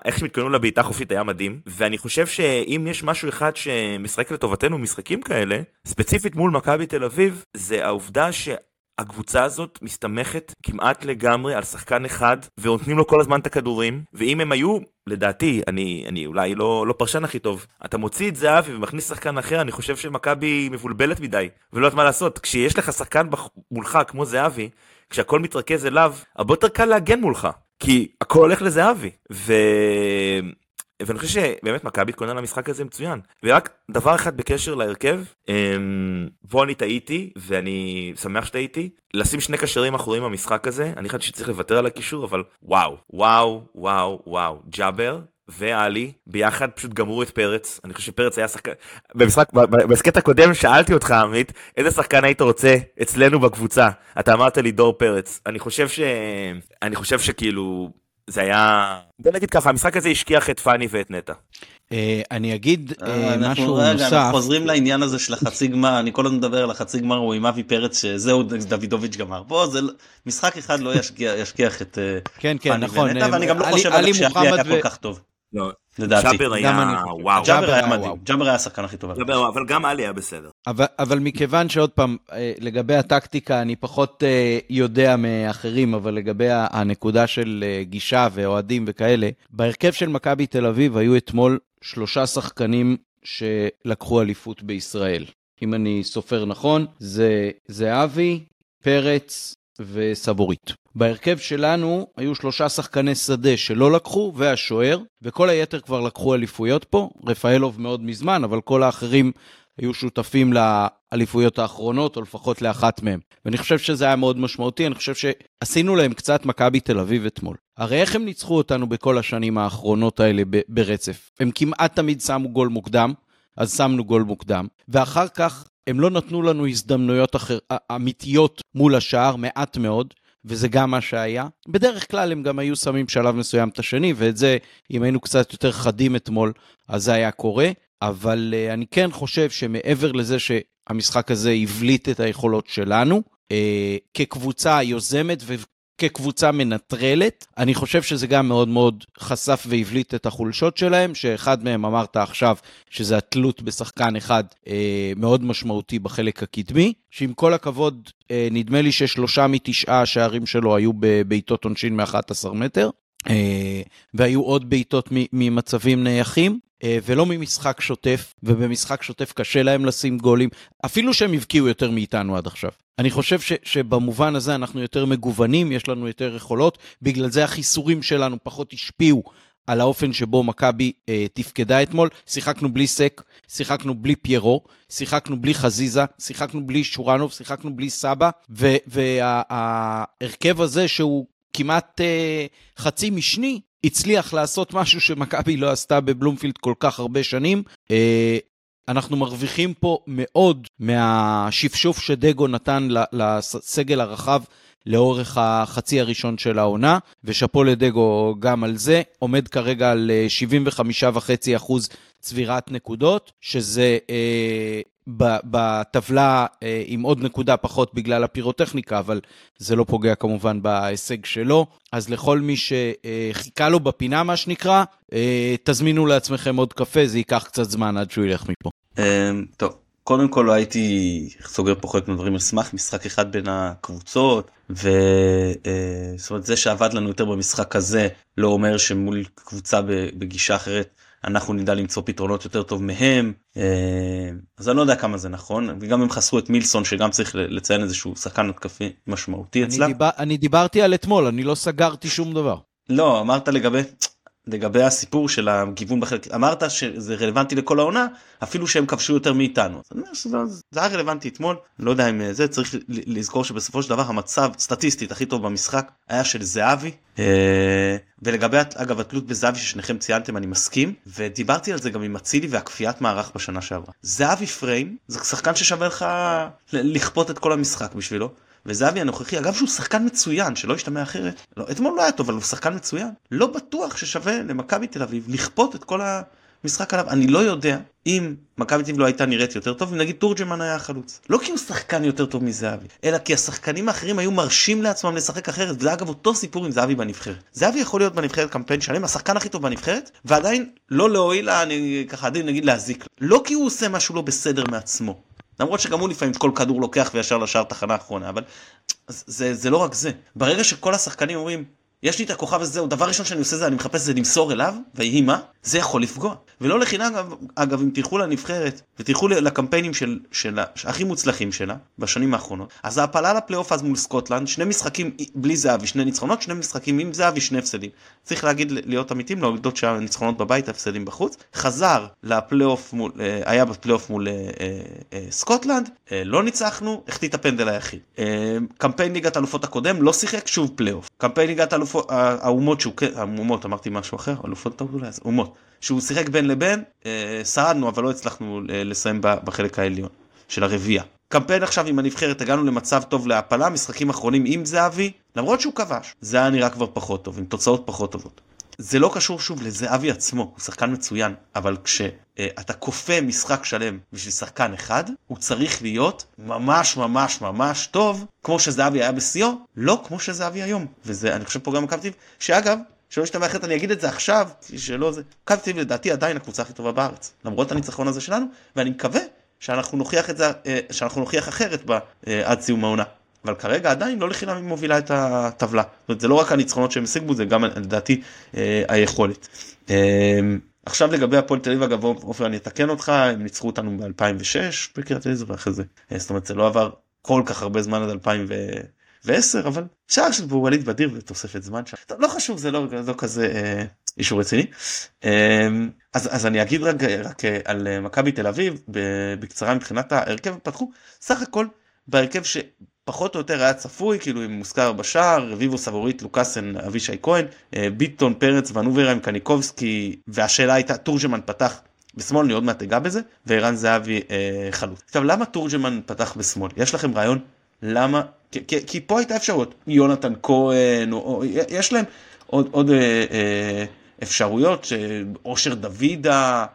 איך שהם התכוננו לבעיטה חופשית היה מדהים ואני חושב שאם יש משהו אחד שמשחק לטובתנו משחקים כאלה ספציפית מול מכבי תל אביב זה העובדה ש... הקבוצה הזאת מסתמכת כמעט לגמרי על שחקן אחד ונותנים לו כל הזמן את הכדורים ואם הם היו לדעתי אני אני אולי לא לא פרשן הכי טוב אתה מוציא את זהבי ומכניס שחקן אחר אני חושב שמכבי מבולבלת מדי ולא יודעת מה לעשות. כשיש לך שחקן מולך כמו זהבי כשהכל מתרכז אליו הרבה יותר קל להגן מולך כי הכל הולך לזהבי. ו... ואני חושב שבאמת מכבי התכונן למשחק הזה מצוין. ורק דבר אחד בקשר להרכב, פה אמ, אני טעיתי ואני שמח שטעיתי, לשים שני קשרים אחוריים במשחק הזה, אני חשבתי שצריך לוותר על הקישור אבל וואו, וואו, וואו, וואו, ג'אבר ואלי ביחד פשוט גמרו את פרץ. אני חושב שפרץ היה שחקן במשחק בהסכת הקודם שאלתי אותך עמית איזה שחקן היית רוצה אצלנו בקבוצה? אתה אמרת לי דור פרץ. אני חושב ש... אני חושב שכאילו זה היה, בוא נגיד ככה, המשחק הזה השכיח את פאני ואת נטע. אה, אני אגיד אה, משהו נוסף. אנחנו חוזרים לעניין הזה של החצי גמר, אני כל הזמן מדבר על החצי גמר הוא עם אבי פרץ שזהו דוידוביץ' גמר. בוא, זה משחק אחד לא ישכיח את אה, כן, כן, נכון. ונטע, ואני גם לא חושב על איך שאבי היה כל כך טוב. לא, לדעתי. ג'אבר היה וואו. ג'אבר היה מדהים, ג'אבר היה השחקן הכי טוב. אבל גם עלי היה בסדר. אבל מכיוון שעוד פעם, אה, לגבי הטקטיקה אני פחות אה, יודע מאחרים, אבל לגבי הנקודה של אה, גישה ואוהדים וכאלה, בהרכב של מכבי תל אביב היו אתמול שלושה שחקנים שלקחו אליפות בישראל. אם אני סופר נכון, זה זהבי, פרץ וסבורית. בהרכב שלנו היו שלושה שחקני שדה שלא לקחו, והשוער, וכל היתר כבר לקחו אליפויות פה. רפאלוב מאוד מזמן, אבל כל האחרים היו שותפים לאליפויות האחרונות, או לפחות לאחת מהם. ואני חושב שזה היה מאוד משמעותי, אני חושב שעשינו להם קצת מכבי תל אביב אתמול. הרי איך הם ניצחו אותנו בכל השנים האחרונות האלה ברצף? הם כמעט תמיד שמו גול מוקדם, אז שמנו גול מוקדם, ואחר כך הם לא נתנו לנו הזדמנויות אחר, אמיתיות מול השער, מעט מאוד. וזה גם מה שהיה. בדרך כלל הם גם היו שמים שלב מסוים את השני, ואת זה, אם היינו קצת יותר חדים אתמול, אז זה היה קורה. אבל uh, אני כן חושב שמעבר לזה שהמשחק הזה הבליט את היכולות שלנו, uh, כקבוצה יוזמת כקבוצה מנטרלת. אני חושב שזה גם מאוד מאוד חשף והבליט את החולשות שלהם, שאחד מהם אמרת עכשיו שזה התלות בשחקן אחד אה, מאוד משמעותי בחלק הקדמי, שעם כל הכבוד, אה, נדמה לי ששלושה מתשעה השערים שלו היו בבעיטות עונשין מ-11 מטר. אה, והיו עוד בעיטות ממצבים נייחים, ולא ממשחק שוטף, ובמשחק שוטף קשה להם לשים גולים, אפילו שהם הבקיעו יותר מאיתנו עד עכשיו. אני חושב ש, שבמובן הזה אנחנו יותר מגוונים, יש לנו יותר יכולות, בגלל זה החיסורים שלנו פחות השפיעו על האופן שבו מכבי אה, תפקדה אתמול. שיחקנו בלי סק, שיחקנו בלי פיירו, שיחקנו בלי חזיזה, שיחקנו בלי שורנוב, שיחקנו בלי סבא, וההרכב וה, הזה שהוא כמעט אה, חצי משני, הצליח לעשות משהו שמכבי לא עשתה בבלומפילד כל כך הרבה שנים. אה, אנחנו מרוויחים פה מאוד מהשפשוף שדגו נתן לסגל הרחב לאורך החצי הראשון של העונה, ושאפו לדגו גם על זה, עומד כרגע על 75.5% אה, צבירת נקודות, שזה אה, בטבלה אה, עם עוד נקודה פחות בגלל הפירוטכניקה, אבל זה לא פוגע כמובן בהישג שלו. אז לכל מי שחיכה לו בפינה, מה שנקרא, אה, תזמינו לעצמכם עוד קפה, זה ייקח קצת זמן עד שהוא ילך מפה. אמ, טוב, קודם כל לא הייתי סוגר פה חלק מהדברים על סמך משחק אחד בין הקבוצות וזאת אה, אומרת זה שעבד לנו יותר במשחק הזה לא אומר שמול קבוצה בגישה אחרת אנחנו נדע למצוא פתרונות יותר טוב מהם אה, אז אני לא יודע כמה זה נכון וגם הם חסרו את מילסון שגם צריך לציין איזשהו שחקן התקפי משמעותי אצלם. אני, דיבר, אני דיברתי על אתמול אני לא סגרתי שום דבר. לא אמרת לגבי לגבי הסיפור של הגיוון בחלק אמרת שזה רלוונטי לכל העונה אפילו שהם כבשו יותר מאיתנו. זה היה רלוונטי אתמול לא יודע אם זה צריך לזכור שבסופו של דבר המצב סטטיסטית הכי טוב במשחק היה של זהבי אה, ולגבי אגב התלות בזהבי ששניכם ציינתם אני מסכים ודיברתי על זה גם עם אצילי והכפיית מערך בשנה שעברה. זהבי פריים זה שחקן ששווה לך לכפות את כל המשחק בשבילו וזהבי הנוכחי, אגב שהוא שחקן מצוין, שלא ישתמע אחרת, לא, אתמול לא היה טוב, אבל הוא שחקן מצוין, לא בטוח ששווה למכבי תל אביב לכפות את כל המשחק עליו. אני לא יודע אם מכבי תל אביב לא הייתה נראית יותר טוב, אם נגיד תורג'מן היה החלוץ. לא כי הוא שחקן יותר טוב מזהבי, אלא כי השחקנים האחרים היו מרשים לעצמם לשחק אחרת, וזה אגב אותו סיפור עם זהבי בנבחרת. זהבי יכול להיות בנבחרת קמפיין שלם, השחקן הכי טוב בנבחרת, ועדיין לא להועיל לה, אני ככה עדיין נגיד להזיק. לא כי הוא עושה משהו לא בסדר מעצמו, למרות שגם הוא לפעמים כל כדור לוקח וישר לשער תחנה האחרונה, אבל זה, זה לא רק זה. ברגע שכל השחקנים אומרים, יש לי את הכוכב הזה, דבר ראשון שאני עושה זה אני מחפש זה למסור אליו, ויהי מה, זה יכול לפגוע. ולא לחינם אגב, אגב אם תלכו לנבחרת ותלכו לקמפיינים של, של, של הכי מוצלחים שלה בשנים האחרונות, אז ההפלה לפלייאוף אז מול סקוטלנד, שני משחקים בלי זהבי, שני ניצחונות, שני משחקים עם זהבי, שני הפסדים. צריך להגיד, להיות אמיתים, להודות שהניצחונות בבית, הפסדים בחוץ. חזר לפלייאוף מול, אה, היה בפלייאוף מול אה, אה, סקוטלנד, לא ניצחנו, החטיא את הפנדל היחיד. קמפיין ליגת אלופות הקודם לא שיחק, שוב פלייאוף. קמפיין ליגת אלופות, האומות שהוא, כן, האומות, אמרתי משהו אחר, אלופות אולי, אומות. שהוא שיחק בין לבין, אה, שרדנו אבל לא הצלחנו אה, לסיים בחלק העליון של הרביעייה. קמפיין עכשיו עם הנבחרת הגענו למצב טוב להעפלה, משחקים אחרונים עם זהבי, למרות שהוא כבש, זה היה נראה כבר פחות טוב, עם תוצאות פחות טובות. זה לא קשור שוב לזהבי עצמו, הוא שחקן מצוין, אבל כשאתה כופה משחק שלם בשביל שחקן אחד, הוא צריך להיות ממש ממש ממש טוב, כמו שזהבי היה בשיאו, לא כמו שזהבי היום. וזה, אני חושב פה גם מכבי שאגב, שלא ישתמע אחרת אני אגיד את זה עכשיו, שלא זה. מכבי אביב לדעתי עדיין הקבוצה הכי טובה בארץ, למרות הניצחון הזה שלנו, ואני מקווה שאנחנו נוכיח את זה, אה, שאנחנו נוכיח אחרת בה, אה, עד סיום העונה. אבל כרגע עדיין לא לחינם היא מובילה את הטבלה. זאת אומרת, זה לא רק הניצחונות שהם השיגו, זה גם לדעתי אה, היכולת. עכשיו לגבי הפועל תל אביב, אגב, עופר, אני אתקן אותך, הם ניצחו אותנו ב-2006 בקריית אליעזר ואחרי זה. זאת אומרת, זה לא עבר כל כך הרבה זמן עד 2000 ו... ועשר אבל שער של ווליד בדיר ותוספת זמן שם טוב, לא חשוב זה לא, לא כזה אה, אישור רציני אה, אז, אז אני אגיד רק, רק אה, על אה, מכבי תל אביב בקצרה מבחינת ההרכב פתחו סך הכל בהרכב שפחות או יותר היה צפוי כאילו אם מוזכר בשער רביבו סבורית לוקאסן אבישי כהן אה, ביטון פרץ ונוברה עם קניקובסקי והשאלה הייתה תורג'מן פתח בשמאל אני עוד מעט אגע בזה וערן זהבי אה, חלוץ. עכשיו למה תורג'מן פתח בשמאל? יש לכם רעיון? למה? כי, כי פה הייתה אפשרות, יונתן כהן, או, או, יש להם עוד, עוד אה, אה, אפשרויות, אושר דוידה,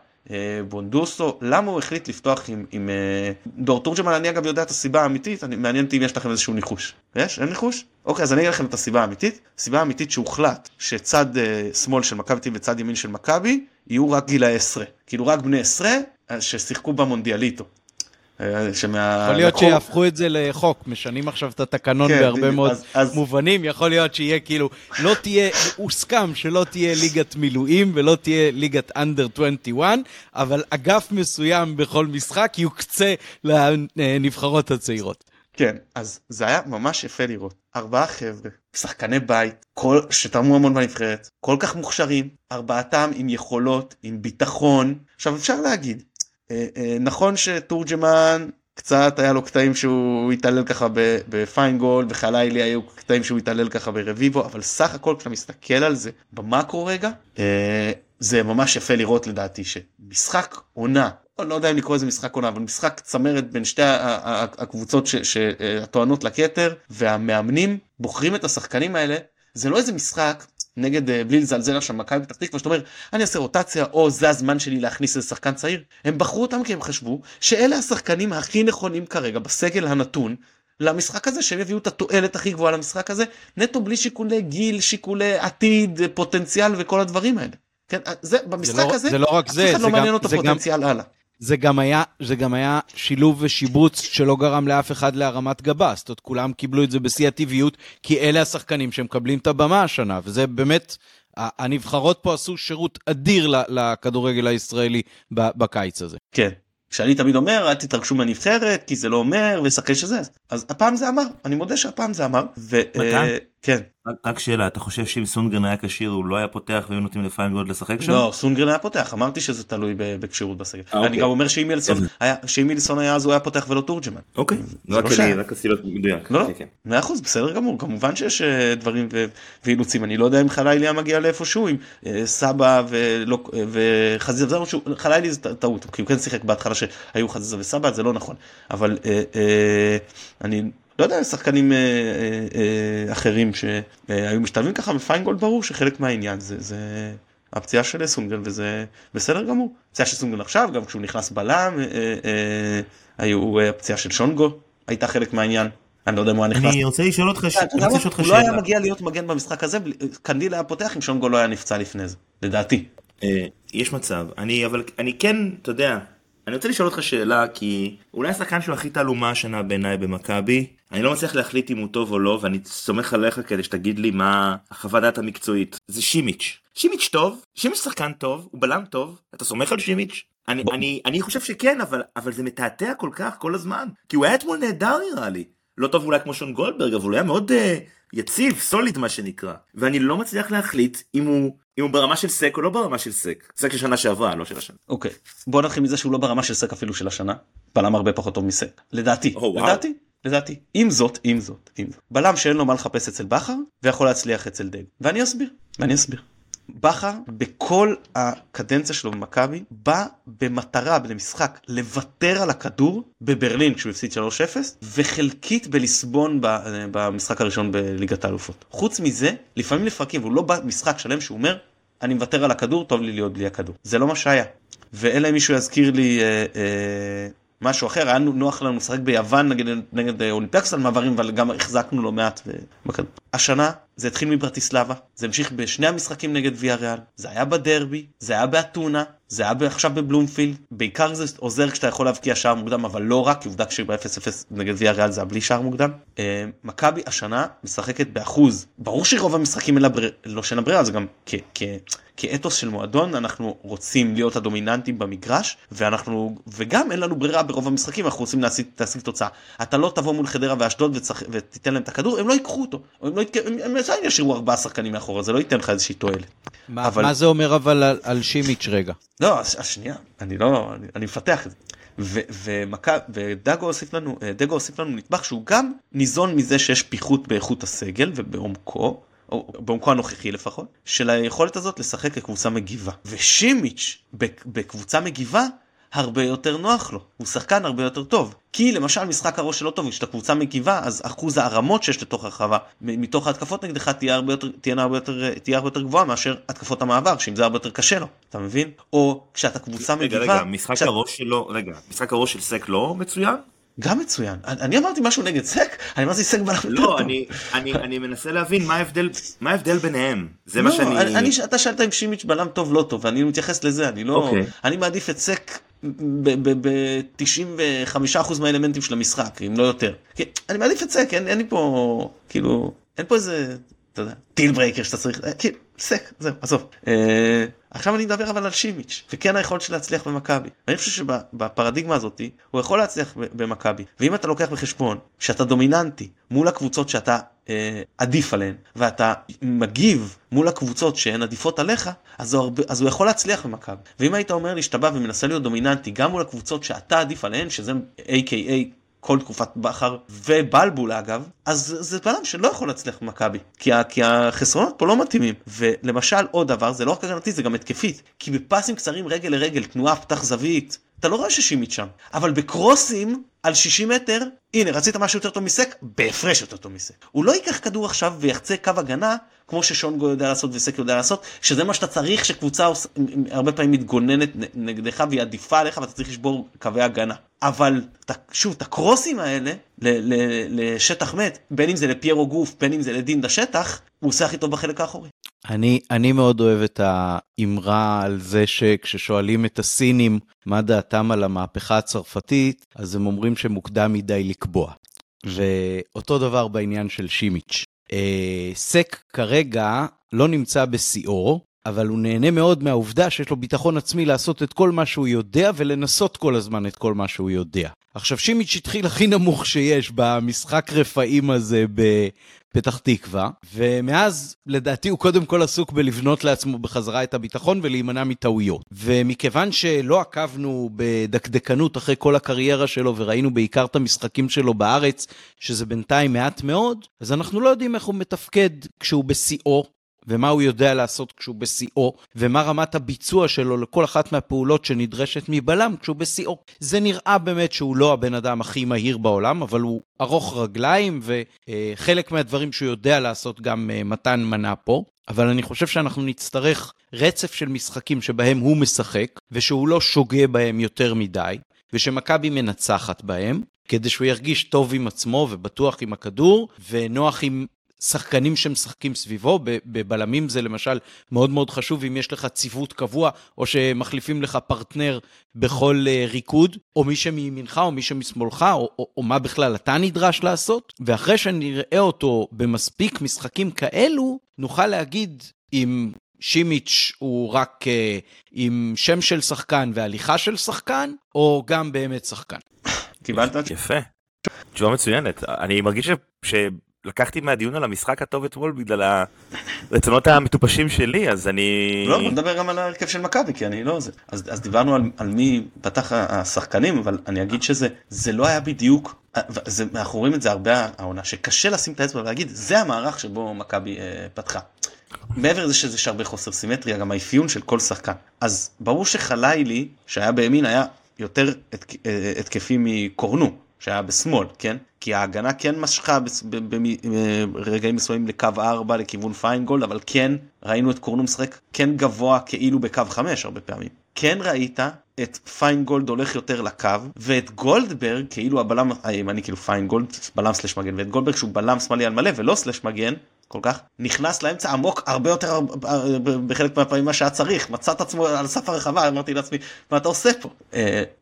בונדוסו, למה הוא החליט לפתוח עם, עם אה, דור תורג'מן, אני אגב יודע את הסיבה האמיתית, אני, מעניין אותי אם יש לכם איזשהו ניחוש. יש? אין ניחוש? אוקיי, אז אני אגיד לכם את הסיבה האמיתית. הסיבה האמיתית שהוחלט שצד אה, שמאל של מכבי תל וצד ימין של מכבי יהיו רק גילאי עשרה. כאילו רק בני עשרה אה, ששיחקו במונדיאליטו. שמה... יכול להיות שיהפכו את זה לחוק, משנים עכשיו את התקנון כן, בהרבה מאוד אז, אז... מובנים, יכול להיות שיהיה כאילו, לא תהיה, הוסכם שלא תהיה ליגת מילואים ולא תהיה ליגת אנדר 21, אבל אגף מסוים בכל משחק יוקצה לנבחרות הצעירות. כן, אז זה היה ממש יפה לראות. ארבעה חבר'ה, שחקני בית, כל, שתרמו המון בנבחרת, כל כך מוכשרים, ארבעתם עם יכולות, עם ביטחון. עכשיו אפשר להגיד, אה, אה, נכון שתורג'מן קצת היה לו קטעים שהוא התעלל ככה בפיינגולד וחלילי היו קטעים שהוא התעלל ככה ברביבו אבל סך הכל כשאתה מסתכל על זה במאקרו רגע אה, זה ממש יפה לראות לדעתי שמשחק עונה לא יודע אם לקרוא לזה משחק עונה אבל משחק צמרת בין שתי הקבוצות הטוענות לכתר והמאמנים בוחרים את השחקנים האלה זה לא איזה משחק נגד אה, בלי לזלזל עכשיו מכבי פתח תקווה שאתה אומר אני אעשה רוטציה או זה הזמן שלי להכניס איזה שחקן צעיר הם בחרו אותם כי הם חשבו שאלה השחקנים הכי נכונים כרגע בסגל הנתון למשחק הזה שהם יביאו את התועלת הכי גבוהה למשחק הזה נטו בלי שיקולי גיל שיקולי עתיד פוטנציאל וכל הדברים האלה. כן, זה במשחק זה לא, הזה זה לא רק זה, אף אחד זה לא מעניין אותו פוטנציאל גם, הלאה. זה גם היה, זה גם היה שילוב ושיבוץ שלא גרם לאף אחד להרמת גבה. זאת אומרת, כולם קיבלו את זה בשיא הטבעיות, כי אלה השחקנים שמקבלים את הבמה השנה, וזה באמת, הנבחרות פה עשו שירות אדיר לכדורגל הישראלי בקיץ הזה. כן. שאני תמיד אומר אל תתרגשו מהנבחרת כי זה לא אומר ושחקן שזה אז הפעם זה אמר אני מודה שהפעם זה אמר. ו- אה, כן. רק שאלה אתה חושב שאם סונגרן היה כשיר הוא לא היה פותח והיו נותנים לפיינגולד לשחק שם? לא סונגרן היה פותח אמרתי שזה תלוי בכשירות בסגל. אה, אני אוקיי. גם אומר שאם מילסון היה אז הוא היה פותח ולא תורג'מן. אוקיי. רק לא רק עשיתי להיות מדויק. לא, לא. כן, כן. מאה אחוז בסדר גמור כמובן שיש אה, דברים ואילוצים אני לא יודע אם חלילי היה מגיע לאיפשהו עם סבא וחזיזה חלילי זה טעות כי הוא כן שיחק בהתחלה שהיו חזיזה וסבא זה לא נכון אבל אני לא יודע, שחקנים אה, אה, אה, אחרים שהיו משתלבים ככה, ופיינגולד ברור שחלק מהעניין זה, זה הפציעה של סונגרן וזה בסדר גמור. הפציעה של סונגרן עכשיו, גם כשהוא נכנס בלם, אה, אה, היו הפציעה של שונגו, הייתה חלק מהעניין. אני לא יודע אם הוא היה נכנס. אני רוצה לשאול אותך שאלה. הוא לא היה מגיע להיות מגן במשחק הזה, קנדיל היה פותח אם שונגו לא היה נפצע לפני זה, לדעתי. יש מצב, אני אבל אני כן, אתה יודע, אני רוצה לשאול אותך שאלה, כי אולי השחקן שהוא הכי תעלומה השנה בעיניי במכבי, אני לא מצליח להחליט אם הוא טוב או לא, ואני סומך עליך כדי שתגיד לי מה החוות דעת המקצועית. זה שימיץ'. שימיץ' טוב, שימיץ' שחקן טוב, הוא בלם טוב, אתה סומך על שימיץ'? אני, אני, אני חושב שכן, אבל, אבל זה מתעתע כל כך כל הזמן. כי הוא היה אתמול נהדר נראה לי. לא טוב אולי כמו שון גולדברג, אבל הוא היה מאוד uh, יציב, סוליד מה שנקרא. ואני לא מצליח להחליט אם הוא אם הוא ברמה של סק או לא ברמה של סק. סק של שנה שעברה, לא של השנה. אוקיי. בוא נתחיל מזה שהוא לא ברמה של סק אפילו של השנה. בלם הרבה פחות טוב מסק. לדעתי. או, וואו. לדעתי. לדעתי. עם זאת, עם זאת, עם זאת. בלם שאין לו מה לחפש אצל בכר, ויכול להצליח אצל דג. ואני אסביר. ואני אסביר. בכר בכל הקדנציה שלו במכבי בא במטרה למשחק לוותר על הכדור בברלין כשהוא הפסיד 3-0 וחלקית בליסבון ב- במשחק הראשון בליגת האלופות. חוץ מזה לפעמים לפרקים והוא לא בא משחק שלם שהוא אומר אני מוותר על הכדור טוב לי להיות בלי הכדור זה לא מה שהיה. ואלא אם מישהו יזכיר לי אה, אה, משהו אחר היה נוח לנו לשחק ביוון נגד, נגד אולימפיאקס על מעברים אבל גם החזקנו לא מעט. בכדור. השנה זה התחיל מברטיסלבה זה המשיך בשני המשחקים נגד ויה ריאל זה היה בדרבי זה היה באתונה זה היה עכשיו בבלומפילד בעיקר זה עוזר כשאתה יכול להבקיע שער מוקדם אבל לא רק עובדה כשב-0-0 נגד ויה ריאל זה היה בלי שער מוקדם. אה, מכבי השנה משחקת באחוז ברור שרוב המשחקים אין לה ברירה לא שאין לה ברירה זה גם. כאתוס של מועדון אנחנו רוצים להיות הדומיננטים במגרש ואנחנו וגם אין לנו ברירה ברוב המשחקים אנחנו רוצים להשיג, תוצאה אתה לא תבוא מול חדרה ואשדוד ותיתן להם את הכדור הם לא ייקחו אותו הם לא יתק... הם עדיין ישאירו ארבעה שחקנים מאחורה זה לא ייתן לך איזושהי תועלת. מה, אבל... מה זה אומר אבל על, על שימיץ' רגע? לא השנייה אני לא אני, אני מפתח את זה. ו-. ודגו הוסיף לנו דגו הוסיף לנו נטבח שהוא גם ניזון מזה שיש פיחות באיכות הסגל ובעומקו או בעומקו הנוכחי לפחות, של היכולת הזאת לשחק כקבוצה מגיבה. ושימיץ' בקבוצה מגיבה הרבה יותר נוח לו, הוא שחקן הרבה יותר טוב. כי למשל משחק הראש שלו טוב, כשאתה קבוצה מגיבה אז אחוז הערמות שיש לתוך הרחבה מתוך ההתקפות נגדך תהיה הרבה יותר, תהיה הרבה יותר, תהיה הרבה יותר גבוהה מאשר התקפות המעבר, שאם זה הרבה יותר קשה לו, אתה מבין? או כשאתה קבוצה רגע, מגיבה... רגע, משחק כשאת... הראש שלו, רגע, משחק הראש של סק לא מצוין? גם מצוין. אני, אני אמרתי משהו נגד סק? אני אמרתי סק בלם יותר לא, טוב. אני, אני, אני מנסה להבין מה ההבדל, מה ההבדל ביניהם. זה לא, מה שאני... אני, אני, אתה שאלת אם שימיץ' בלם טוב לא טוב, ואני מתייחס לזה, אני לא... אוקיי. אני מעדיף את סק ב-95% מהאלמנטים של המשחק, אם לא יותר. כי אני מעדיף את סק, אין, אין לי פה, כאילו, אין פה איזה... אתה יודע, deal breaker שאתה צריך, אה, כאילו, סק, זהו, עזוב. אה, עכשיו אני מדבר אבל על שימיץ', וכן היכולת של להצליח במכבי. אני חושב שבפרדיגמה הזאתי, הוא יכול להצליח במכבי, ואם אתה לוקח בחשבון שאתה דומיננטי מול הקבוצות שאתה עדיף עליהן, ואתה מגיב מול הקבוצות שהן עדיפות עליך, אז הוא, הרבה, אז הוא יכול להצליח במכבי. ואם היית אומר לי שאתה בא ומנסה להיות דומיננטי גם מול הקבוצות שאתה עדיף עליהן, שזה A.K.A. כל תקופת בכר ובלבול אגב, אז זה בלם שלא יכול להצליח במכבי, כי, כי החסרונות פה לא מתאימים. ולמשל עוד דבר, זה לא רק הגנתי זה גם התקפית, כי בפסים קצרים רגל לרגל, תנועה פתח זווית, אתה לא רואה ששימית שם, אבל בקרוסים על 60 מטר, הנה רצית משהו יותר טוב מסק, בהפרש יותר טוב מסק. הוא לא ייקח כדור עכשיו ויחצה קו הגנה, כמו ששונגו יודע לעשות וסק יודע לעשות, שזה מה שאתה צריך שקבוצה הרבה פעמים מתגוננת נגדך והיא עדיפה עליך ואתה צריך לשבור קווי הגנה. אבל שוב, את הקרוסים האלה לשטח מת, בין אם זה לפיירו גוף, בין אם זה לדין השטח, הוא עושה הכי טוב בחלק האחורי. אני, אני מאוד אוהב את האמרה על זה שכששואלים את הסינים מה דעתם על המהפכה הצרפתית, אז הם אומרים שמוקדם מדי לקבוע. ואותו דבר בעניין של שימיץ'. אה, סק כרגע לא נמצא בשיאו, אבל הוא נהנה מאוד מהעובדה שיש לו ביטחון עצמי לעשות את כל מה שהוא יודע ולנסות כל הזמן את כל מה שהוא יודע. עכשיו שימיץ' התחיל הכי נמוך שיש במשחק רפאים הזה בפתח תקווה, ומאז לדעתי הוא קודם כל עסוק בלבנות לעצמו בחזרה את הביטחון ולהימנע מטעויות. ומכיוון שלא עקבנו בדקדקנות אחרי כל הקריירה שלו וראינו בעיקר את המשחקים שלו בארץ, שזה בינתיים מעט מאוד, אז אנחנו לא יודעים איך הוא מתפקד כשהוא בשיאו, ומה הוא יודע לעשות כשהוא בשיאו, ומה רמת הביצוע שלו לכל אחת מהפעולות שנדרשת מבלם כשהוא בשיאו. זה נראה באמת שהוא לא הבן אדם הכי מהיר בעולם, אבל הוא ארוך רגליים, וחלק מהדברים שהוא יודע לעשות גם אה, מתן מנה פה. אבל אני חושב שאנחנו נצטרך רצף של משחקים שבהם הוא משחק, ושהוא לא שוגה בהם יותר מדי, ושמכבי מנצחת בהם, כדי שהוא ירגיש טוב עם עצמו ובטוח עם הכדור, ונוח עם שחקנים שמשחקים סביבו, בבלמים זה למשל מאוד מאוד חשוב אם יש לך ציוות קבוע, או שמחליפים לך פרטנר בכל אה, ריקוד, או מי שמימינך או מי שמשמאלך, או, או, או מה בכלל אתה נדרש לעשות, ואחרי שנראה אותו במספיק משחקים כאלו, נוכל להגיד אם שימיץ' הוא רק uh, עם שם של שחקן והליכה של שחקן, או גם באמת שחקן. קיבלת? יפה. תשובה מצוינת. אני מרגיש ש... לקחתי מהדיון על המשחק הטוב אתמול בגלל הרצונות המטופשים שלי, אז אני... לא, בוא נדבר גם על ההרכב של מכבי, כי אני לא זה. אז, אז דיברנו על, על מי פתח השחקנים, אבל אני אגיד שזה זה לא היה בדיוק, זה, אנחנו רואים את זה הרבה העונה, שקשה לשים את האצבע ולהגיד, זה המערך שבו מכבי אה, פתחה. מעבר לזה שזה הרבה חוסר סימטריה, גם האפיון של כל שחקן. אז ברור שחלילי, שהיה בימין, היה יותר אה, התקפי מקורנו. שהיה בשמאל, כן? כי ההגנה כן משכה ברגעים מסוימים לקו 4 לכיוון פיינגולד, אבל כן ראינו את קורנו משחק כן גבוה כאילו בקו 5 הרבה פעמים. כן ראית את פיינגולד הולך יותר לקו, ואת גולדברג כאילו הבלם הימני כאילו פיינגולד בלם slash מגן, ואת גולדברג שהוא בלם שמאלי על מלא ולא slash מגן, כל כך, נכנס לאמצע עמוק הרבה יותר בחלק מהפעמים מה שהיה צריך, מצא את עצמו על סף הרחבה, אמרתי לעצמי, מה אתה עושה פה?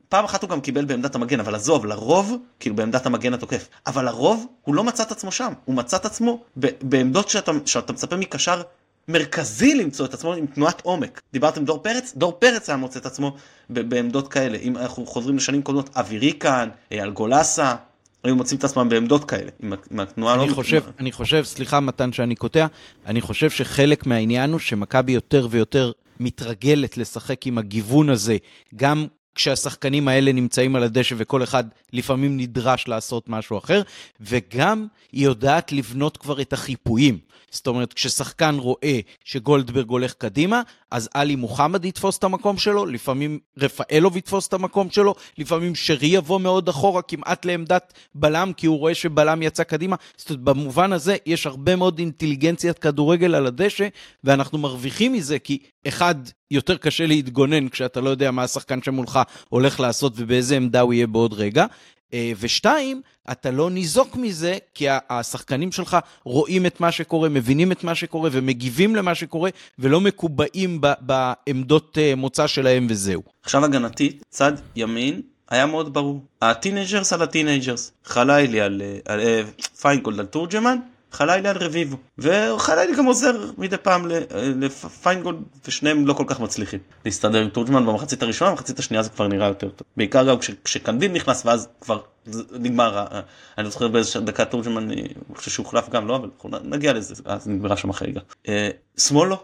פעם אחת הוא גם קיבל בעמדת המגן, אבל עזוב, לרוב, כאילו בעמדת המגן התוקף, אבל לרוב הוא לא מצא את עצמו שם, הוא מצא את עצמו בעמדות שאתה, שאתה מצפה מקשר מרכזי למצוא את עצמו עם תנועת עומק. דיברתם דור פרץ? דור פרץ היה מוצא את עצמו בעמדות כאלה. אם אנחנו חוזרים לשנים קודמות, אבירי כאן, אייל גולסה, היו מוצאים את עצמם בעמדות כאלה, עם, עם התנועה אני לא... חושב, אני חושב, סליחה מתן שאני קוטע, אני חושב שחלק מהעניין הוא שמכבי יותר ויותר מתרגלת לשחק עם הגיוון הזה, גם כשהשחקנים האלה נמצאים על הדשא וכל אחד לפעמים נדרש לעשות משהו אחר, וגם היא יודעת לבנות כבר את החיפויים. זאת אומרת, כששחקן רואה שגולדברג הולך קדימה, אז עלי מוחמד יתפוס את המקום שלו, לפעמים רפאלוב יתפוס את המקום שלו, לפעמים שרי יבוא מאוד אחורה, כמעט לעמדת בלם, כי הוא רואה שבלם יצא קדימה. זאת אומרת, במובן הזה יש הרבה מאוד אינטליגנציית כדורגל על הדשא, ואנחנו מרוויחים מזה, כי אחד, יותר קשה להתגונן כשאתה לא יודע מה השחקן שמולך הולך לעשות ובאיזה עמדה הוא יהיה בעוד רגע. אה, ושתיים, אתה לא ניזוק מזה, כי השחקנים שלך רואים את מה שקורה, מבינים את מה שקורה ומגיבים למה שקורה, ולא מקובעים בעמדות אה, מוצא שלהם וזהו. עכשיו הגנתית, צד ימין, היה מאוד ברור. הטינג'רס על הטינג'רס. חלילי על, על, על פיינגולד על תורג'מן, חלילי על רביבו. וחלילי גם עוזר מדי פעם לפיינגולד ושניהם לא כל כך מצליחים להסתדר עם תורג'מן במחצית הראשונה במחצית השנייה זה כבר נראה יותר טוב. בעיקר גם כשקנדיל נכנס ואז כבר נגמר אני לא זוכר באיזה דקה תורג'מן אני חושב שהוחלף גם לא אבל נגיע לזה אז נגמרה שם החגיגה. אה, שמאלו